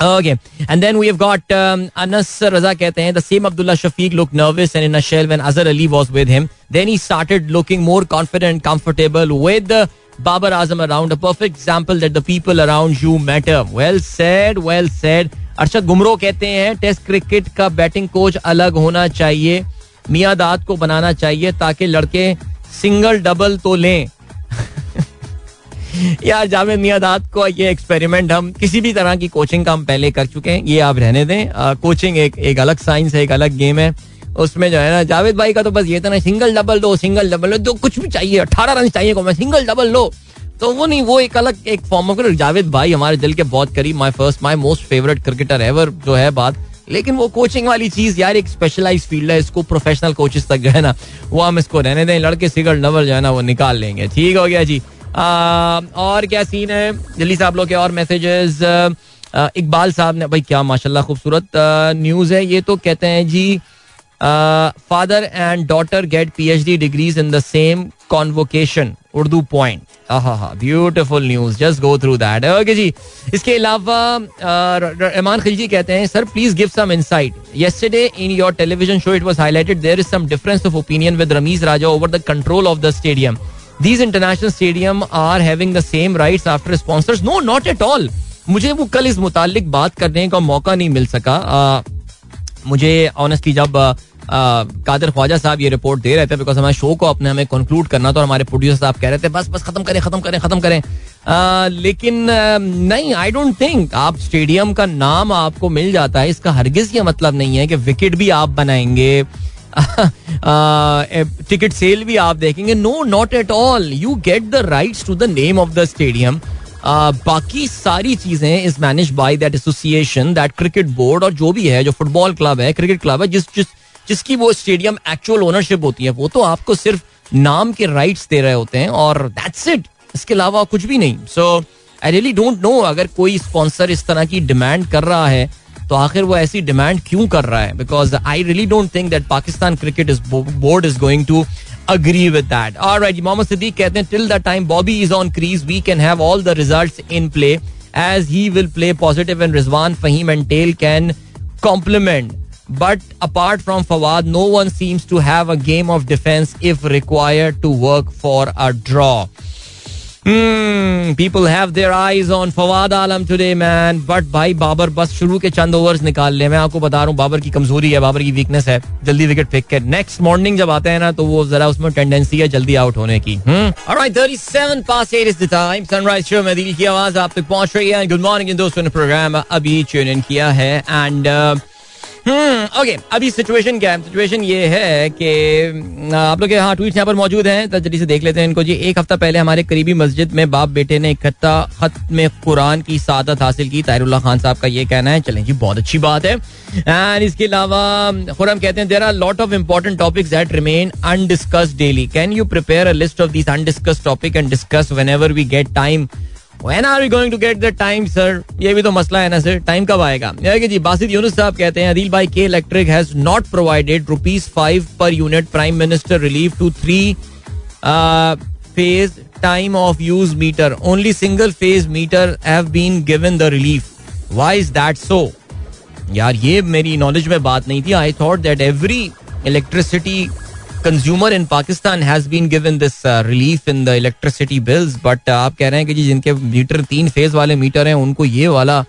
Okay, and then we have got um, Anas Raza कहते हैं the same Abdullah Shafiq looked nervous and in a shell when Azhar Ali was with him. Then he started looking more confident, comfortable with uh, Babar Azam around. A perfect example that the people around you matter. Well said, well said. Arshad Gumro कहते हैं test cricket का batting coach अलग होना चाहिए मियाँ दाद को बनाना चाहिए ताकि लड़के सिंगल डबल तो लें यार जावेद मियादाद को ये एक्सपेरिमेंट हम किसी भी तरह की कोचिंग का हम पहले कर चुके हैं ये आप रहने दें। आ, कोचिंग एक एक अलग साइंस है एक अलग गेम है। उसमें जो है ना जावेद भाई का तो बस ये था ना सिंगल डबल दो सिंगल डबल तो कुछ भी चाहिए अठारह रन चाहिए को मैं सिंगल डबल लो तो वो नहीं वो एक अलग एक फॉर्म ऑफ़ जावेद भाई हमारे दिल के बहुत करीब my first my most favourite cricketer ever जो है बात। लेकिन वो कोचिंग वाली चीज़ यार एक स्पेशलाइज फ़ील्ड है इसको प्रोफेशनल कोचेस तक जो है ना वो हम इसको रहने दें। लड़के सिंगल डबल जो है ना वो निकाल लेंगे। ठीक हो गया जी। और क्या सीन है? जल्दी से आप लोग के और मैसेजेस इकबाल साहब ने, भाई क्या माशाल्लाह खूबसूरत न्यूज़ है। ये तो कहते हैं जी father and daughter get PhD degrees in the same convocation Urdu point beautiful news just go through that okay जी, इसके अलावा रहमान खिलजी कहते हैं sir please give some insight yesterday in your television show it was highlighted there is some difference of opinion with Rameez Raja over the control of the stadium these international stadium are having the same rights after sponsors no not at all मुझे वो कल इस मुतालिक बात करने का मौका नहीं मिल सका। मुझे ऑनेस्टली जब कादर ख्वाजा साहब ये रिपोर्ट दे रहे थे बिकॉज़ हमारे शो को अपने हमें कंक्लूड करना और हमारे प्रोड्यूसर साहब कह रहे थे, बस बस खत्म करें खत्म करें खत्म करें। लेकिन नहीं आई डोंट थिंक आप स्टेडियम का नाम आपको मिल जाता है। इसका हरगिज ये मतलब नहीं है कि विकेट भी आप बनाएँगे। टिकट सेल भी आप देखेंगे. No not at all you get the rights to the name of the stadium बाकी सारी चीज़ें is manage by that association that cricket board और जो भी है, जो फुटबॉल क्लब है क्रिकेट क्लब है, जिस जिस, जिसकी वो स्टेडियम एक्चुअल ओनरशिप होती है, वो तो आपको सिर्फ़ नाम के राइट्स दे रहे होते हैं और दैट्स इट इसके अलावा कुछ भी नहीं. So I really don't know अगर कोई स्पॉन्सर इस तरह की डिमांड कर रहा है तो आखिर वो ऐसी डिमांड क्यों कर रहा है because I really don't think that Pakistan cricket is board is going to agree with that. All right, Mohammad Siddiq कहते हैं till the time Bobby is on crease, we can have all the results in play as he will play positive and Rizwan, Fahim and Tail can complement. But apart from Fawad, no one seems to have a game of defense if required to work for a draw. People have their eyes on Fawad Alam today man but भाई बाबर बस शुरू के चंद overs निकाल ले। मैं आपको बता रहा हूँ बाबर की कमज़ोरी है बाबर की वीकनेस है। जल्दी विकेट फेंक के नेक्स्ट मॉर्निंग जब आते हैं ना तो वो जरा उसमें टेंडेंसी है जल्दी आउट होने की। सनराइज शो में दिल की आवाज़ आप तक पहुँच रही है। गुड मॉर्निंग दोस्तों, ने प्रोग्राम अभी ट्यून इन किया है। एंड हम्म ओके अभी सिचुएशन क्या है? सिचुएशन ये है कि आप लोग हाँ ट्वीट यहाँ पर मौजूद हैं तो जल्दी से देख लेते हैं इनको जी। एक हफ़्ता पहले हमारे करीबी मस्जिद में बाप बेटे ने इकट्ठा खत में कुरान की सादत हासिल की। तायरुल्ला खान साहब का ये कहना है। चलें जी, बहुत अच्छी बात है। एंड इसके अलावा, खुरम कहते हैं there are lot of important topics that remain undiscussed daily can you prepare a list of this undiscussed topic and discuss whenever we get time When are we going to get the time, sir? ये भी तो मसला है ना sir time कब आएगा? जी बासित यूनुस साहब कहते हैं अदील भाई के electric has not provided rupees five per unit prime minister relief to three phase time of use meter only single phase meter have been given the relief why is that so यार ये मेरी knowledge में बात नहीं थी. I thought that every electricity consumer in Pakistan has been given this relief in the electricity bills but आप कह रहे हैं कि जी जिनके मीटर तीन फ़ेज़ वाले मीटर हैं उनको ये वाला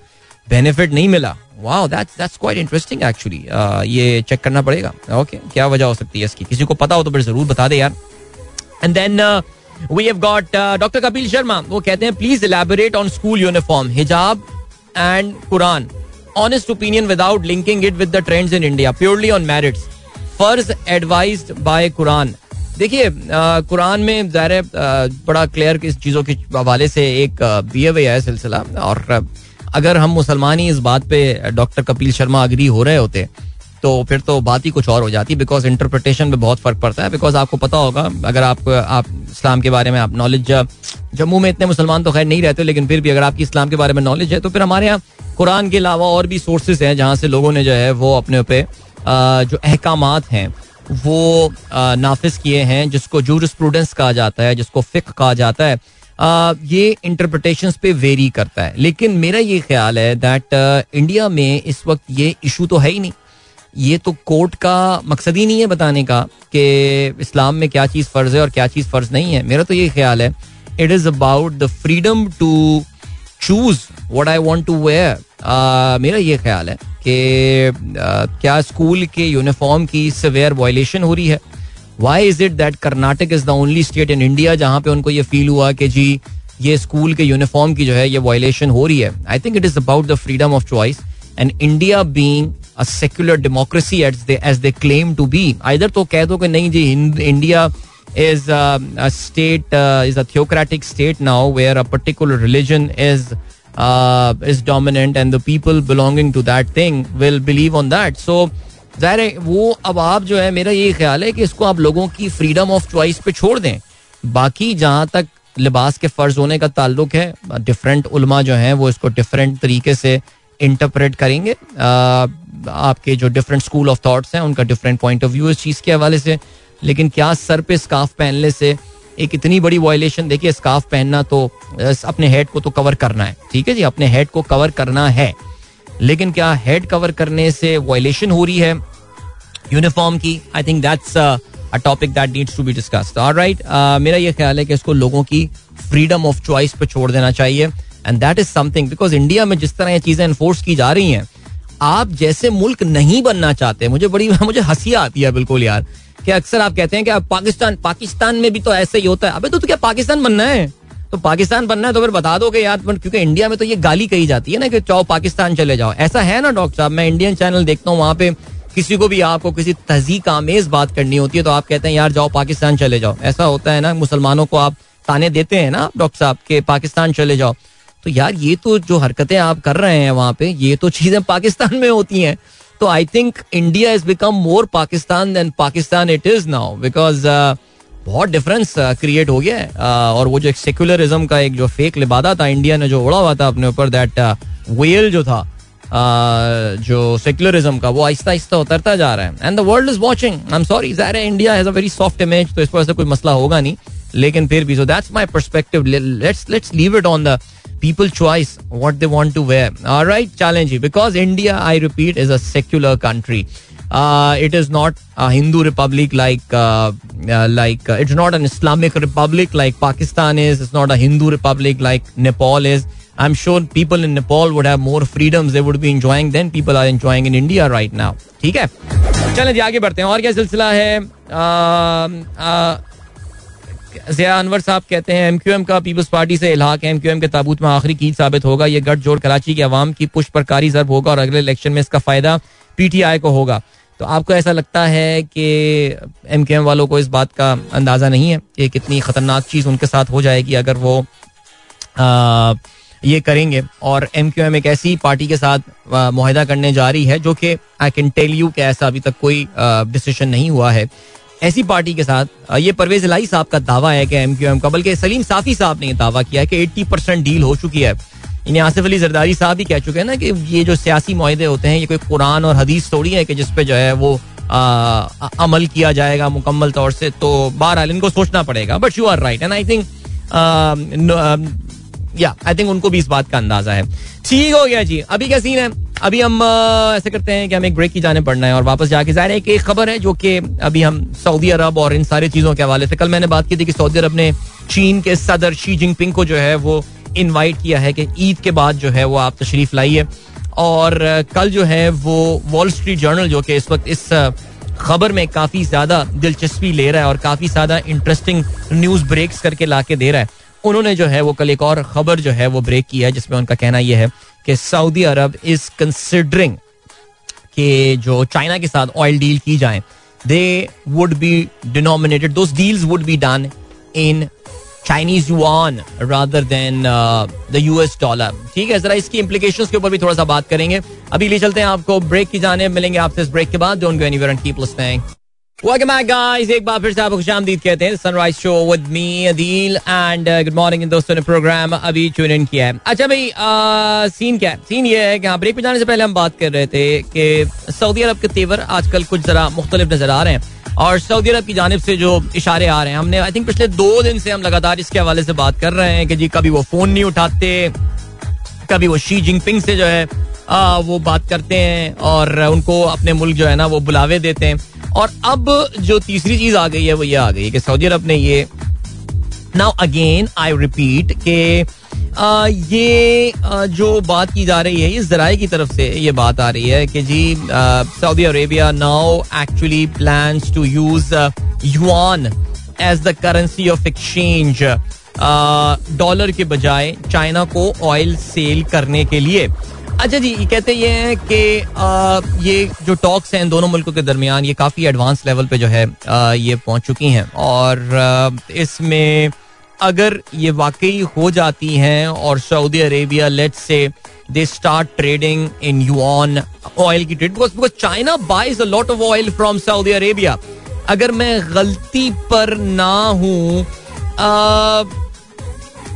बेनिफिट नहीं मिला। Wow that's that's quite interesting actually ये चेक करना पड़ेगा। ओके okay, क्या वजह हो सकती है इसकी? किसी को पता हो तो फिर ज़रूर बता दे यार। And then we have got doctor Kapil Sharma वो कहते हैं please elaborate on school uniform हिजाब and Quran honest opinion without linking it with the trends in India purely on merits फ़र्ज़ एडवाइज बाय कुरान देखिए Quran में ज़ाहिर बड़ा clear इस चीज़ों के हवाले से एक दिए हुए है सिलसिला और अगर हम मुसलमान ही इस बात पे डॉक्टर कपिल शर्मा अग्री हो रहे होते तो फिर तो बात ही कुछ और हो जाती बिकॉज़ इंटरप्रिटेशन में बहुत फ़र्क पड़ता है। बिकॉज़ आपको पता होगा, अगर आप आप इस्लाम के बारे में, आप नॉलेज जम्मू में इतने मुसलमान तो खैर नहीं रहते, लेकिन फिर भी अगर आपकी इस्लाम के बारे में नॉलेज है तो फिर हमारे यहाँ कुरान के अलावा और भी सोर्सेज हैं जहाँ से लोगों ने जो है वो अपने पे जो अहकाम हैं, वो नाफिज किए हैं, जिसको जूरिस्प्रूडेंस कहा जाता है, जिसको फिक कहा जाता है। ये इंटरप्रटेशन पे वेरी करता है। लेकिन मेरा ये ख्याल है दैट इंडिया में इस वक्त ये इशू तो है ही नहीं। ये तो कोर्ट का मकसद ही नहीं है बताने का कि इस्लाम में क्या चीज़ फ़र्ज़ है और क्या चीज़ फ़र्ज़ नहीं है। मेरा तो ये ख्याल है it is about the freedom to choose what I want to wear मेरा ये ख्याल है कि क्या स्कूल के यूनिफॉर्म की सवेयर वायलेशन हो रही है? Why is it that Karnataka is the only state in India जहाँ पे उनको ये फील हुआ कि जी, ये स्कूल के यूनिफॉर्म की जो है ये वायलेशन हो रही है? I think it is about the freedom of choice and India being secular democracy as they claim to be इधर तो कह दो कि नहीं जी India is uh, a state uh, is a theocratic state now where a particular religion is is dominant and the people belonging to that thing will believe on that so ज़ाहिर है वो अब आप जो है मेरा ये ख्याल है कि इसको आप लोगों की फ्रीडम ऑफ़ चॉइस पे छोड़ दें। बाकी जहाँ तक लिबास के फ़र्ज़ होने का ताल्लुक है डिफरेंट उलमा जो हैं वो इसको डिफरेंट तरीके से इंटरप्रेट करेंगे। आपके जो डिफरेंट स्कूल ऑफ़ थाट्स हैं उनका डिफरेंट पॉइंट ऑफ़ व्यू इस चीज़ के हवाले से। लेकिन क्या सर पे स्काफ पहनने से एक इतनी बड़ी वायलेशन देखिए स्काफ पहनना तो अपने हेड को तो कवर करना है। ठीक है जी? अपने हेड को कवर करना है। लेकिन क्या हेड कवर करने से वायलेशन हो रही है यूनिफॉर्म की? I think that's a topic that needs to be discussed alright मेरा ये ख्याल है कि इसको लोगों की फ्रीडम ऑफ़ चॉइस पे छोड़ देना चाहिए। And that is something because India में जिस तरह ये चीज़ें इन्फोर्स की जा रही हैं, आप जैसे मुल्क नहीं बनना चाहते, मुझे बड़ी, मुझे हँसी आती है बिल्कुल यार। कि अक्सर आप कहते हैं कि पाकिस्तान पाकिस्तान में भी तो ऐसे ही होता है। अबे तो, तो क्या पाकिस्तान बनना है? तो पाकिस्तान बनना है तो फिर बता दो कि यार क्योंकि इंडिया में तो ये गाली कही जाती है ना कि चाहो पाकिस्तान चले जाओ। ऐसा है ना डॉक्टर साहब? मैं इंडियन चैनल देखता हूँ वहाँ पे किसी को भी आपको किसी तहजीक आमेज बात करनी होती है तो आप कहते हैं यार जाओ पाकिस्तान चले जाओ। ऐसा होता है ना मुसलमानों को आप ताने देते हैं ना डॉक्टर साहब के पाकिस्तान चले जाओ। तो यार ये तो जो हरकतें आप कर रहे हैं वहाँ पे ये तो चीज़ें पाकिस्तान में होती हैं। तो I think India is become more Pakistan than Pakistan it is now because बहुत डिफरेंस क्रिएट uh, हो गया है। Uh, और वो जो एक सेक्युलरिज्म का एक जो फेक लिबादा था इंडिया ने जो उड़ा हुआ था अपने ऊपर दैट वेल जो था uh, जो सेक्युलरिज्म का वो आहिस्ता आहिस्ता उतरता जा रहा है। And the world is watching I am sorry ज़ाहिर है India has a very soft image तो इस पर ऐसा कोई मसला होगा नहीं। लेकिन फिर भी so that's my perspective let's let's leave it on the people choice what they want to wear. All right, challenge because India, I repeat, is a secular country. Uh, it is not a Hindu republic like uh, uh, like uh, it's not an Islamic republic like Pakistan is. It's not a Hindu republic like Nepal is. I'm sure people in Nepal would have more freedoms they would be enjoying than people are enjoying in India right now. ठीक है चलें जी आगे बढ़ते हैं और क्या सिलसिला है जिया अनवर साहब कहते हैं एमक्यूएम का पीपल्स पार्टी से इलाक है। एमक्यूएम के ताबूत में आखिरी कील साबित होगा। यह गठजोड़ कराची की आवाम की पुष्प पर कारी जरब होगा और अगले इलेक्शन में इसका फ़ायदा पीटीआई को होगा। तो आपको ऐसा लगता है कि एम के एम वालों को इस बात का अंदाज़ा नहीं है कि कितनी ख़तरनाक चीज़ उनके साथ हो जाएगी अगर वो आ, ये करेंगे। और एम क्यू एम एक ऐसी पार्टी के साथ माहिदा करने जा रही है जो कि आई कैन टेल यू कि ऐसा अभी तक कोई डिसीज़न नहीं हुआ है। ऐसी पार्टी के साथ ये परवेज लाई साहब का दावा है कि एम क्यू एम का बल्कि सलीम साफी साहब ने दावा किया है कि एट्टी परसेंट डील हो चुकी है। इन्हें आसिफ अली जरदारी साहब भी कह चुके हैं ना कि ये जो सियासी माहे होते हैं ये कोई कुरान और हदीस थोड़ी है कि जिसपे जो है वो आ, अमल किया जाएगा मुकम्मल तौर से तो बहरहाल इनको सोचना पड़ेगा। But you are right and I think या आई थिंक उनको भी इस बात का अंदाज़ा है। ठीक हो गया जी। अभी क्या सीन है? अभी हम ऐसे करते हैं कि हमें ब्रेक की जाने पड़ना है और वापस जाके ज़ाहिर है कि एक खबर है जो कि अभी हम सऊदी अरब और इन सारी चीज़ों के हवाले से, कल मैंने बात की थी कि सऊदी अरब ने चीन के सदर शी जिनपिंग को जो है वो इनवाइट किया है कि ईद के बाद जो है वो आप तशरीफ़ लाइए। और कल जो है वो वॉल स्ट्रीट जर्नल जो कि इस वक्त इस खबर में काफ़ी ज़्यादा दिलचस्पी ले रहा है और काफ़ी ज़्यादा इंटरेस्टिंग न्यूज़ ब्रेक्स करके ला के दे रहा है। उन्होंने जो है वो कल एक और खबर जो है वो ब्रेक की है, जिसमें उनका कहना यह है कि सऊदी अरब इज़ कंसिडरिंग कि जो चाइना के साथ ऑयल डील की जाए they would be denominated those deals would be done in Chinese yuan rather than the US dollar ठीक है, जरा इसकी इंप्लीकेशन के ऊपर भी थोड़ा सा बात करेंगे। अभी ले चलते हैं आपको ब्रेक की जाने, मिलेंगे आपसे इस ब्रेक के बाद don't go anywhere and keep listening Welcome back, guys. एक बार फिर से आपको खुशामदीद कहते हैं। Sunrise show with me Adeel and good morning इन दोस्तों ने प्रोग्राम अभी ट्यून इन किया है। अच्छा भाई सीन क्या है? सीन ये है कि ब्रेक पे जाने से पहले हम बात कर रहे थे कि सऊदी अरब के तेवर आजकल कुछ जरा मुख्तलिफ़ नज़र आ रहे हैं। और सऊदी अरब की जानब से जो इशारे आ रहे हैं हमने आई थिंक पिछले दो दिन से हम लगातार इसके हवाले से बात कर रहे हैं कि जी कभी वो फ़ोन नहीं उठाते कभी वो शी जिनपिंग से जो है आ, वो बात करते हैं और उनको अपने मुल्क जो है ना वो बुलावे देते हैं। और अब जो तीसरी चीज़ आ गई है वो ये आ गई कि सऊदी अरब ने ये नाउ अगेन आई रिपीट के आ, ये आ, जो बात की जा रही है ये जराए की तरफ़ से ये बात आ रही है कि जी Saudi Arabia now actually plan to use yuan as the currency of exchange dollar के बजाय चाइना को ऑयल सेल करने के लिए। अच्छा जी कहते ये हैं कि ये जो टॉक्स हैं दोनों मुल्कों के दरमियान, ये काफ़ी एडवांस लेवल पे जो है ये पहुँच चुकी हैं। और इसमें अगर ये वाकई हो जाती हैं और सऊदी अरेबिया लेट से they start trading in yuan oil की trade because because China buys a lot of oil from Saudi Arabia अगर मैं गलती पर ना हूँ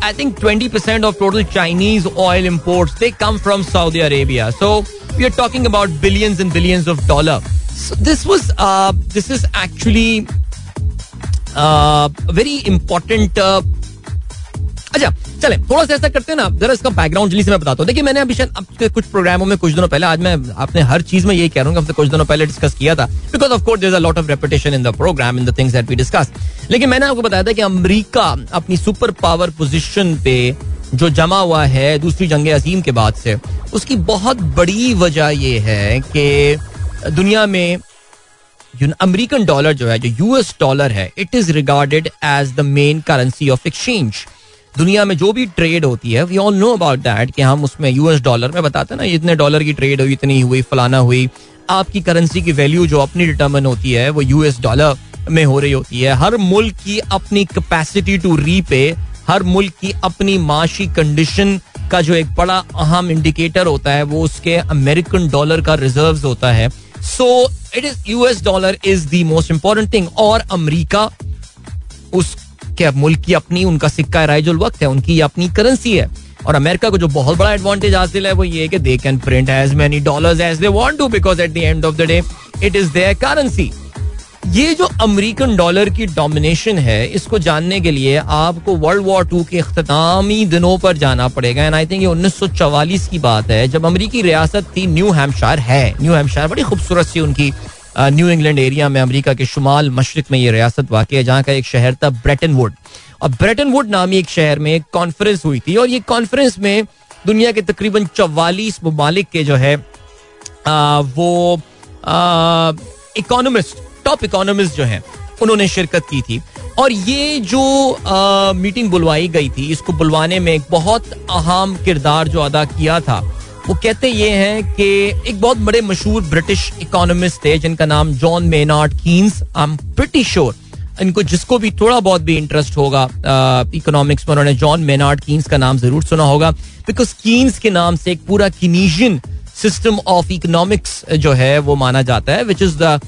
I think 20% of total Chinese oil imports they come from Saudi Arabia. So we are talking about billions and billions of dollar. This was uh, this is actually uh, very important uh, अच्छा चले थोड़ा सा ऐसा करते हैं ना, जरा इसका बैकग्राउंड जल्दी से मैं बताता हूँ। देखिए, मैंने अभी शायद कुछ प्रोग्रामों में कुछ दिनों पहले, आज मैं आपने हर चीज़ में यही कह रहा हूँ कुछ दिनों पहले डिस्कस किया था। Because of course there lot of reputation in the programme in the things that we discuss लेकिन मैंने आपको बताया था कि अमेरिका अपनी सुपर पावर पोजिशन पे जो जमा हुआ है, दूसरी जंग अजीम के बाद से, उसकी बहुत बड़ी वजह यह है कि दुनिया में अमेरिकन डॉलर जो है, जो यूएस डॉलर है it is regarded as the main currency of exchange दुनिया में जो भी ट्रेड होती है we all know about that कि हम उसमें यूएस डॉलर में बताते हैं ना, इतने डॉलर की ट्रेड हुई, इतनी हुई, फलाना हुई। आपकी करेंसी की वैल्यू जो अपनी डिटर्मन होती है, वो यूएस डॉलर में हो रही होती है। हर मुल्क की अपनी कैपेसिटी टू रीपे हर मुल्क की अपनी माशी कंडीशन का जो एक बड़ा अहम इंडिकेटर होता है, वो उसके अमेरिकन डॉलर का रिज़र्व होता है। So it is US dollar is the most important thing और अमरीका उस कि मुल्क की अपनी, उनका सिक्का राइजुल वक्त है, उनकी अपनी करेंसी है। और अमेरिका को जो बहुत बड़ा एडवांटेज हासिल है, वो ये कि they can print as many dollars as they want to because at the end of the day it is their currency ये जो अमेरिकन डॉलर की डोमिनेशन है, इसको जानने के लिए आपको वर्ल्ड वॉर टू के अख्तामी दिनों पर जाना पड़ेगा। एंड आई थिंक ये उन्नीस की बात है, जब अमरीकी रियासत थी न्यू हेम्पशायर है। न्यू हेम्पशायर बड़ी खूबसूरत सी उनकी न्यू इंग्लैंड एरिया में अमेरिका के शुमाल मशरक में ये रियासत वाक़ है जहाँ का एक शहर था ब्रेटन वुड और ब्रेटन वुड नामी एक शहर में एक कॉन्फ्रेंस हुई थी और ये कॉन्फ्रेंस में दुनिया के तकरीबन चवालीस ममालिक के जो है आ, वो इकोनॉमिस्ट टॉप इकोनॉमिस्ट जो हैं उन्होंने शिरकत की थी। और ये जो आ, मीटिंग बुलवाई गई थी इसको बुलवाने में एक बहुत अहम किरदार जो अदा किया था वो कहते ये हैं कि एक बहुत बड़े मशहूर ब्रिटिश इकोनॉमिस्ट थे जिनका नाम John Maynard Keynes I am pretty sure इनको जिसको भी थोड़ा बहुत भी इंटरेस्ट होगा इकोनॉमिक्स में उन्होंने जॉन मेनार्ड कीन्स का नाम ज़रूर सुना होगा बिकॉज़ कीन्स के नाम से एक पूरा किनीशियन सिस्टम ऑफ़ इकोनॉमिक्स जो है वो माना जाता है which is the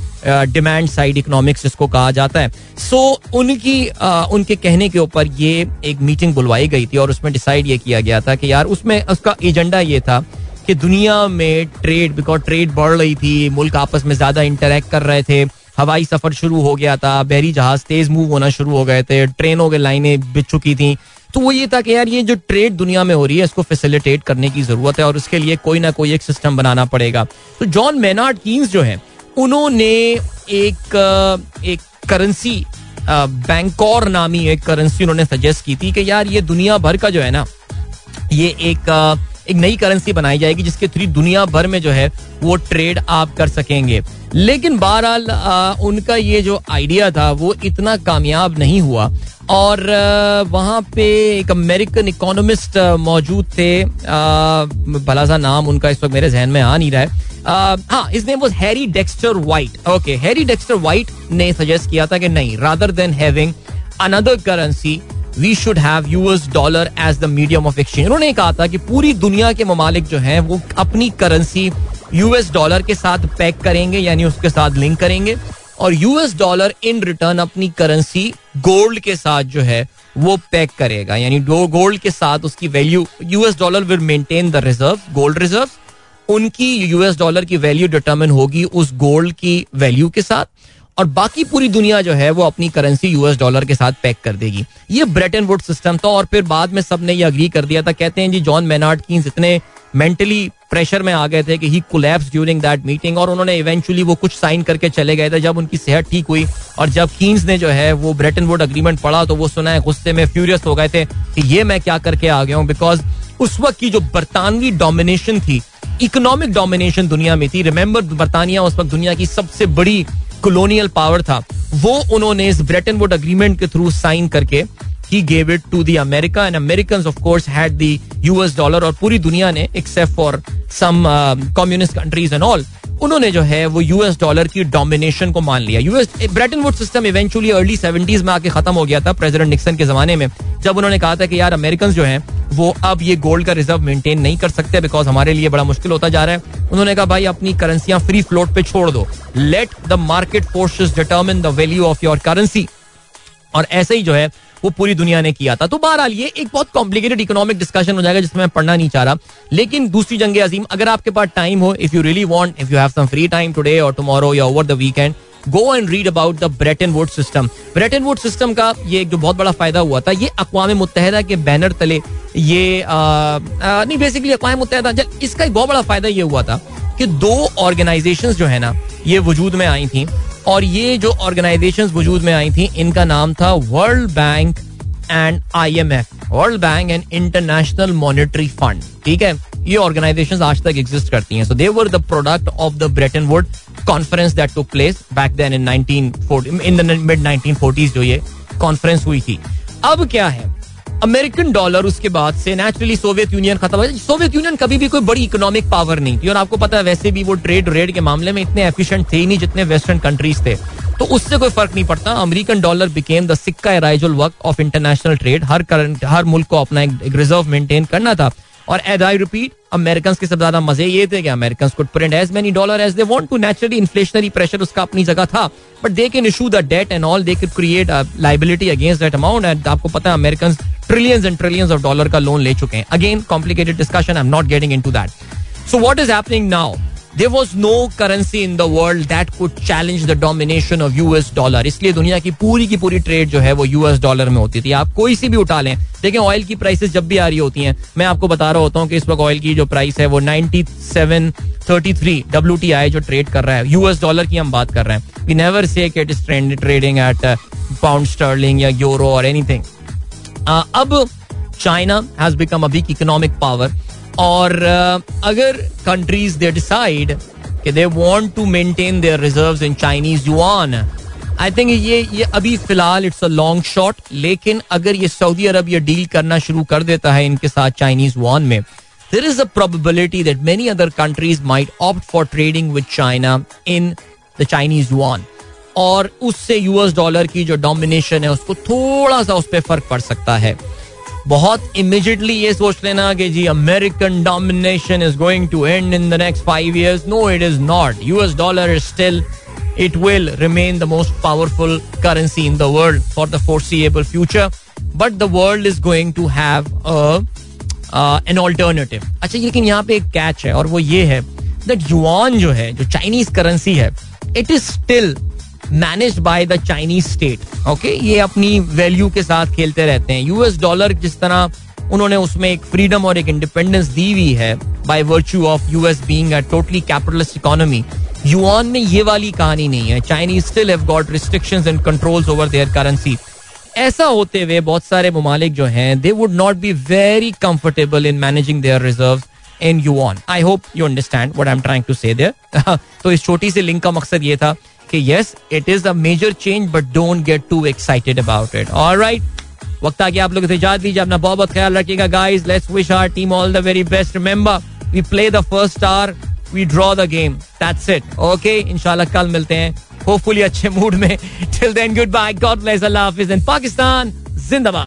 demand side economics जिसको कहा जाता है। सो so, उनकी uh, उनके कहने के ऊपर ये एक मीटिंग बुलवाई गई थी और उसमें डिसाइड ये किया गया था कि यार उसमें उसका एजेंडा ये था कि दुनिया में ट्रेड बिकॉज़ ट्रेड बढ़ रही थी, मुल्क आपस में ज़्यादा इंटरेक्ट कर रहे थे, हवाई सफ़र शुरू हो गया था, बहरी जहाज़ तेज मूव होना शुरू हो गए थे, ट्रेनों के लाइनें बिछ चुकी थी। तो वो ये था कि यार, ये जो ट्रेड दुनिया में हो रही है, इसको फैसिलिटेट करने की ज़रूरत है और उसके लिए कोई ना कोई एक सिस्टम बनाना पड़ेगा। तो जॉन मेनार्ड कीन्स जो है, उन्होंने एक एक करेंसी बैंकॉर नामी एक करेंसी उन्होंने सजेस्ट की थी कि यार, ये दुनिया भर का जो है ना, ये एक एक नई करेंसी बनाई जाएगी जिसके थ्रू दुनिया भर में जो है वो ट्रेड आप कर सकेंगे। लेकिन बहरहाल उनका ये जो आइडिया था, वो इतना कामयाब नहीं हुआ। और वहाँ पे एक अमेरिकन इकोनॉमिस्ट मौजूद थे। भला सा नाम उनका इस वक्त मेरे जहन में आ नहीं रहा है। हाँ his name was Harry Dexter White okay Harry Dexter White ने सजेस्ट किया था कि नहीं rather than having another currency we should have US dollar as the medium of exchange उन्होंने कहा था कि पूरी दुनिया के ममालिक जो हैं, वो अपनी करेंसी यूएस डॉलर के साथ पैक करेंगे, यानी उसके साथ लिंक करेंगे। और यूएस डॉलर इन रिटर्न अपनी करेंसी गोल्ड के साथ जो है, वो पैक करेगा। यानी गोल्ड के साथ उसकी value US dollar will maintain the reserve gold reserve उनकी यूएस डॉलर की वैल्यू डिटर्मिन होगी उस गोल्ड की वैल्यू के साथ। और बाकी पूरी दुनिया जो है वो अपनी करेंसी यूएस डॉलर के साथ पैक कर देगी। ये ब्रेटन वुड सिस्टम था और फिर बाद में सबने ये अग्री कर दिया था। कहते हैं जी जॉन मेनार्ड कीन्स इतने मेंटली प्रेशर में आ गए थे कि he collapse during that meeting और उन्होंने इवेंचुअली वो कुछ साइन करके चले गए थे जब उनकी सेहत ठीक हुई और जब कीन्स ने जो है वो ब्रेटन वुड अग्रीमेंट पढ़ा तो वो सुना है, गुस्से में फ्यूरियस हो गए थे कि ये मैं क्या करके आ गया हूँ बिकॉज़ उस वक्त की जो बरतानवी डोमिनेशन थी इकोनॉमिक डोमिनेशन दुनिया में थी। रिमेंबर बरतानिया उस वक्त दुनिया की सबसे बड़ी कॉलोनियल पावर था। वो उन्होंने इस ब्रेटन वुड अग्रीमेंट के थ्रू साइन करके ही gave it to the America and American of course had the US dollar और पूरी दुनिया ने accept for some communist countries and all उन्होंने जो है वो यूएस डॉलर की डोमिनेशन को मान लिया। US Bretton Wood system eventually early seventies में आके खत्म हो गया था प्रेसिडेंट निक्सन के जमाने में, जब उन्होंने कहा था कि यार अमेरिकन जो है, वो अब ये गोल्ड का रिज़र्व मेंटेन नहीं कर सकते बिकॉज़ हमारे लिए बड़ा मुश्किल होता जा रहा है। उन्होंने कहा, भाई, अपनी करेंसियाँ फ्री फ्लोट पे छोड़ दो। Let the market forces determine the value of your currency और ऐसे ही जो है वो पूरी दुनिया ने किया था। तो बहरहाल ये एक बहुत कॉम्प्लिकेटेड इकोनॉमिक डिस्कशन हो जाएगा जिसमें मैं पढ़ना नहीं चाह रहा। लेकिन दूसरी जंग अजीम अगर आपके पास टाइम हो if you really want if you have some free time today और टुमारो या over the weekend go and read about the Bretton Wood system Bretton Wood system का ये एक जो बहुत बड़ा फ़ायदा हुआ था ये अकवाम मुतहदा के बैनर तले ये आ, आ, नहीं बेसिकली अकवाम मुतहदा इसका एक बहुत बड़ा फ़ायदा ये हुआ था कि दो ऑर्गेनाइजेशन जो है ना, ये वजूद में आई थी, और ये जो ऑर्गेनाइजेशन वजूद में आई थी, इनका नाम था world bank and I M F world bank and international monetary fund, ठीक है? ये ऑर्गेनाइजेशन आज तक एग्जिस्ट करती हैं। So they were the product of the Bretton Wood conference that took place back then in 1940 in the mid 1940s जो ये conference हुई थी। अब क्या है? अमेरिकन डॉलर, उसके बाद से नेचुरली सोवियत यूनियन खत्म हो सोवियत यूनियन कभी भी कोई बड़ी इकोनॉमिक पावर नहीं थी। और आपको पता है, वैसे भी वो ट्रेड रेड के मामले में इतने एफिशिएंट थे ही नहीं जितने वेस्टर्न कंट्रीज़ थे। तो उससे कोई फ़र्क नहीं पड़ता। अमेरिकन डॉलर बिकेम द सिक्का एराइजल वर्क ऑफ़ इंटरनेशनल ट्रेड हर करंट हर मुल्क को अपना एक रिज़र्व मेंटेन करना था। और एज आई रिपीट अमेरिकन के सबसे ज़्यादा मज़े ये थे कि American could print as many dollar as they want to naturally inflationary pressure उसका अपनी जगह था but they can issue the debt and all they can create liability against that amount and आपको पता है American trillions and trillions of dollar का loan ले चुके हैं. Again complicated discussion I am not getting into that so what is happening now there was no currency in the world that could challenge the domination of US dollar इसलिए दुनिया की पूरी की पूरी ट्रेड जो है वो यूएस डॉलर में होती थी। आप कोई सी भी उठा लें। देखें ऑयल की प्राइसेस जब भी आ रही होती हैं, मैं आपको बता रहा होता हूँ कि इस वक्त ऑयल की जो प्राइस है वो ninety seven thirty three W T I जो ट्रेड कर रहा है यूएस डॉलर की हम बात कर रहे हैं। We never say it is trading at pound sterling या यूरो और एनीथिंग अब China has become a big economic power और अगर कंट्रीज़ दे डिसाइड कि they want to maintain their reserves in Chinese yuan I think ये ये अभी फ़िलहाल इट्स अ लॉन्ग शॉट लेकिन अगर ये सऊदी अरब ये डील करना शुरू कर देता है इनके साथ चाइनीज़ युआन में there is a probability that many other countries might opt for trading with China in the Chinese yuan और उससे यूएस डॉलर की जो डोमिनेशन है, उसको थोड़ा सा उस पर फ़र्क पड़ सकता है। बहुत इमिजिएटली ये सोच लेना कि जी American domination is going to end in the next five years no it is not US dollar is still it will remain the most powerful currency in the world for the foreseeable future but the world is going to have an alternative अच्छा लेकिन यहाँ पे एक catch है और वो ये है दैट युआन जो है, जो चाइनीज़ करेंसी है it is still manage by the Chinese state okay ये अपनी वैल्यू के साथ खेलते रहते हैं। यूएस डॉलर जिस तरह उन्होंने उसमें एक फ्रीडम और एक इंडिपेंडेंस दी हुई है by virtue of US being a totally capitalist economy yuan में ये वाली कहानी नहीं है। Chinese still have got restrictions and controls over their currency ऐसा होते हुए बहुत सारे ममालिक जो हैं they would not be very comfortable in managing their reserve in yuan I hope you understand what I am trying to say there तो इस छोटी सी लिंक का मकसद ये था कि yes it is a major change but don't get too excited about it alright वक्त आ गया आप लोग इजाज़त दीजिए, अपना बहुत बहुत ख्याल रखिएगा guys let's wish our team all the very best remember we play the first star we draw the game that's it okay इंशाल्लाह कल मिलते हैं होपफुली अच्छे मूड में till then good bye God bless अल्लाह हाफिज इन पाकिस्तान जिंदाबाद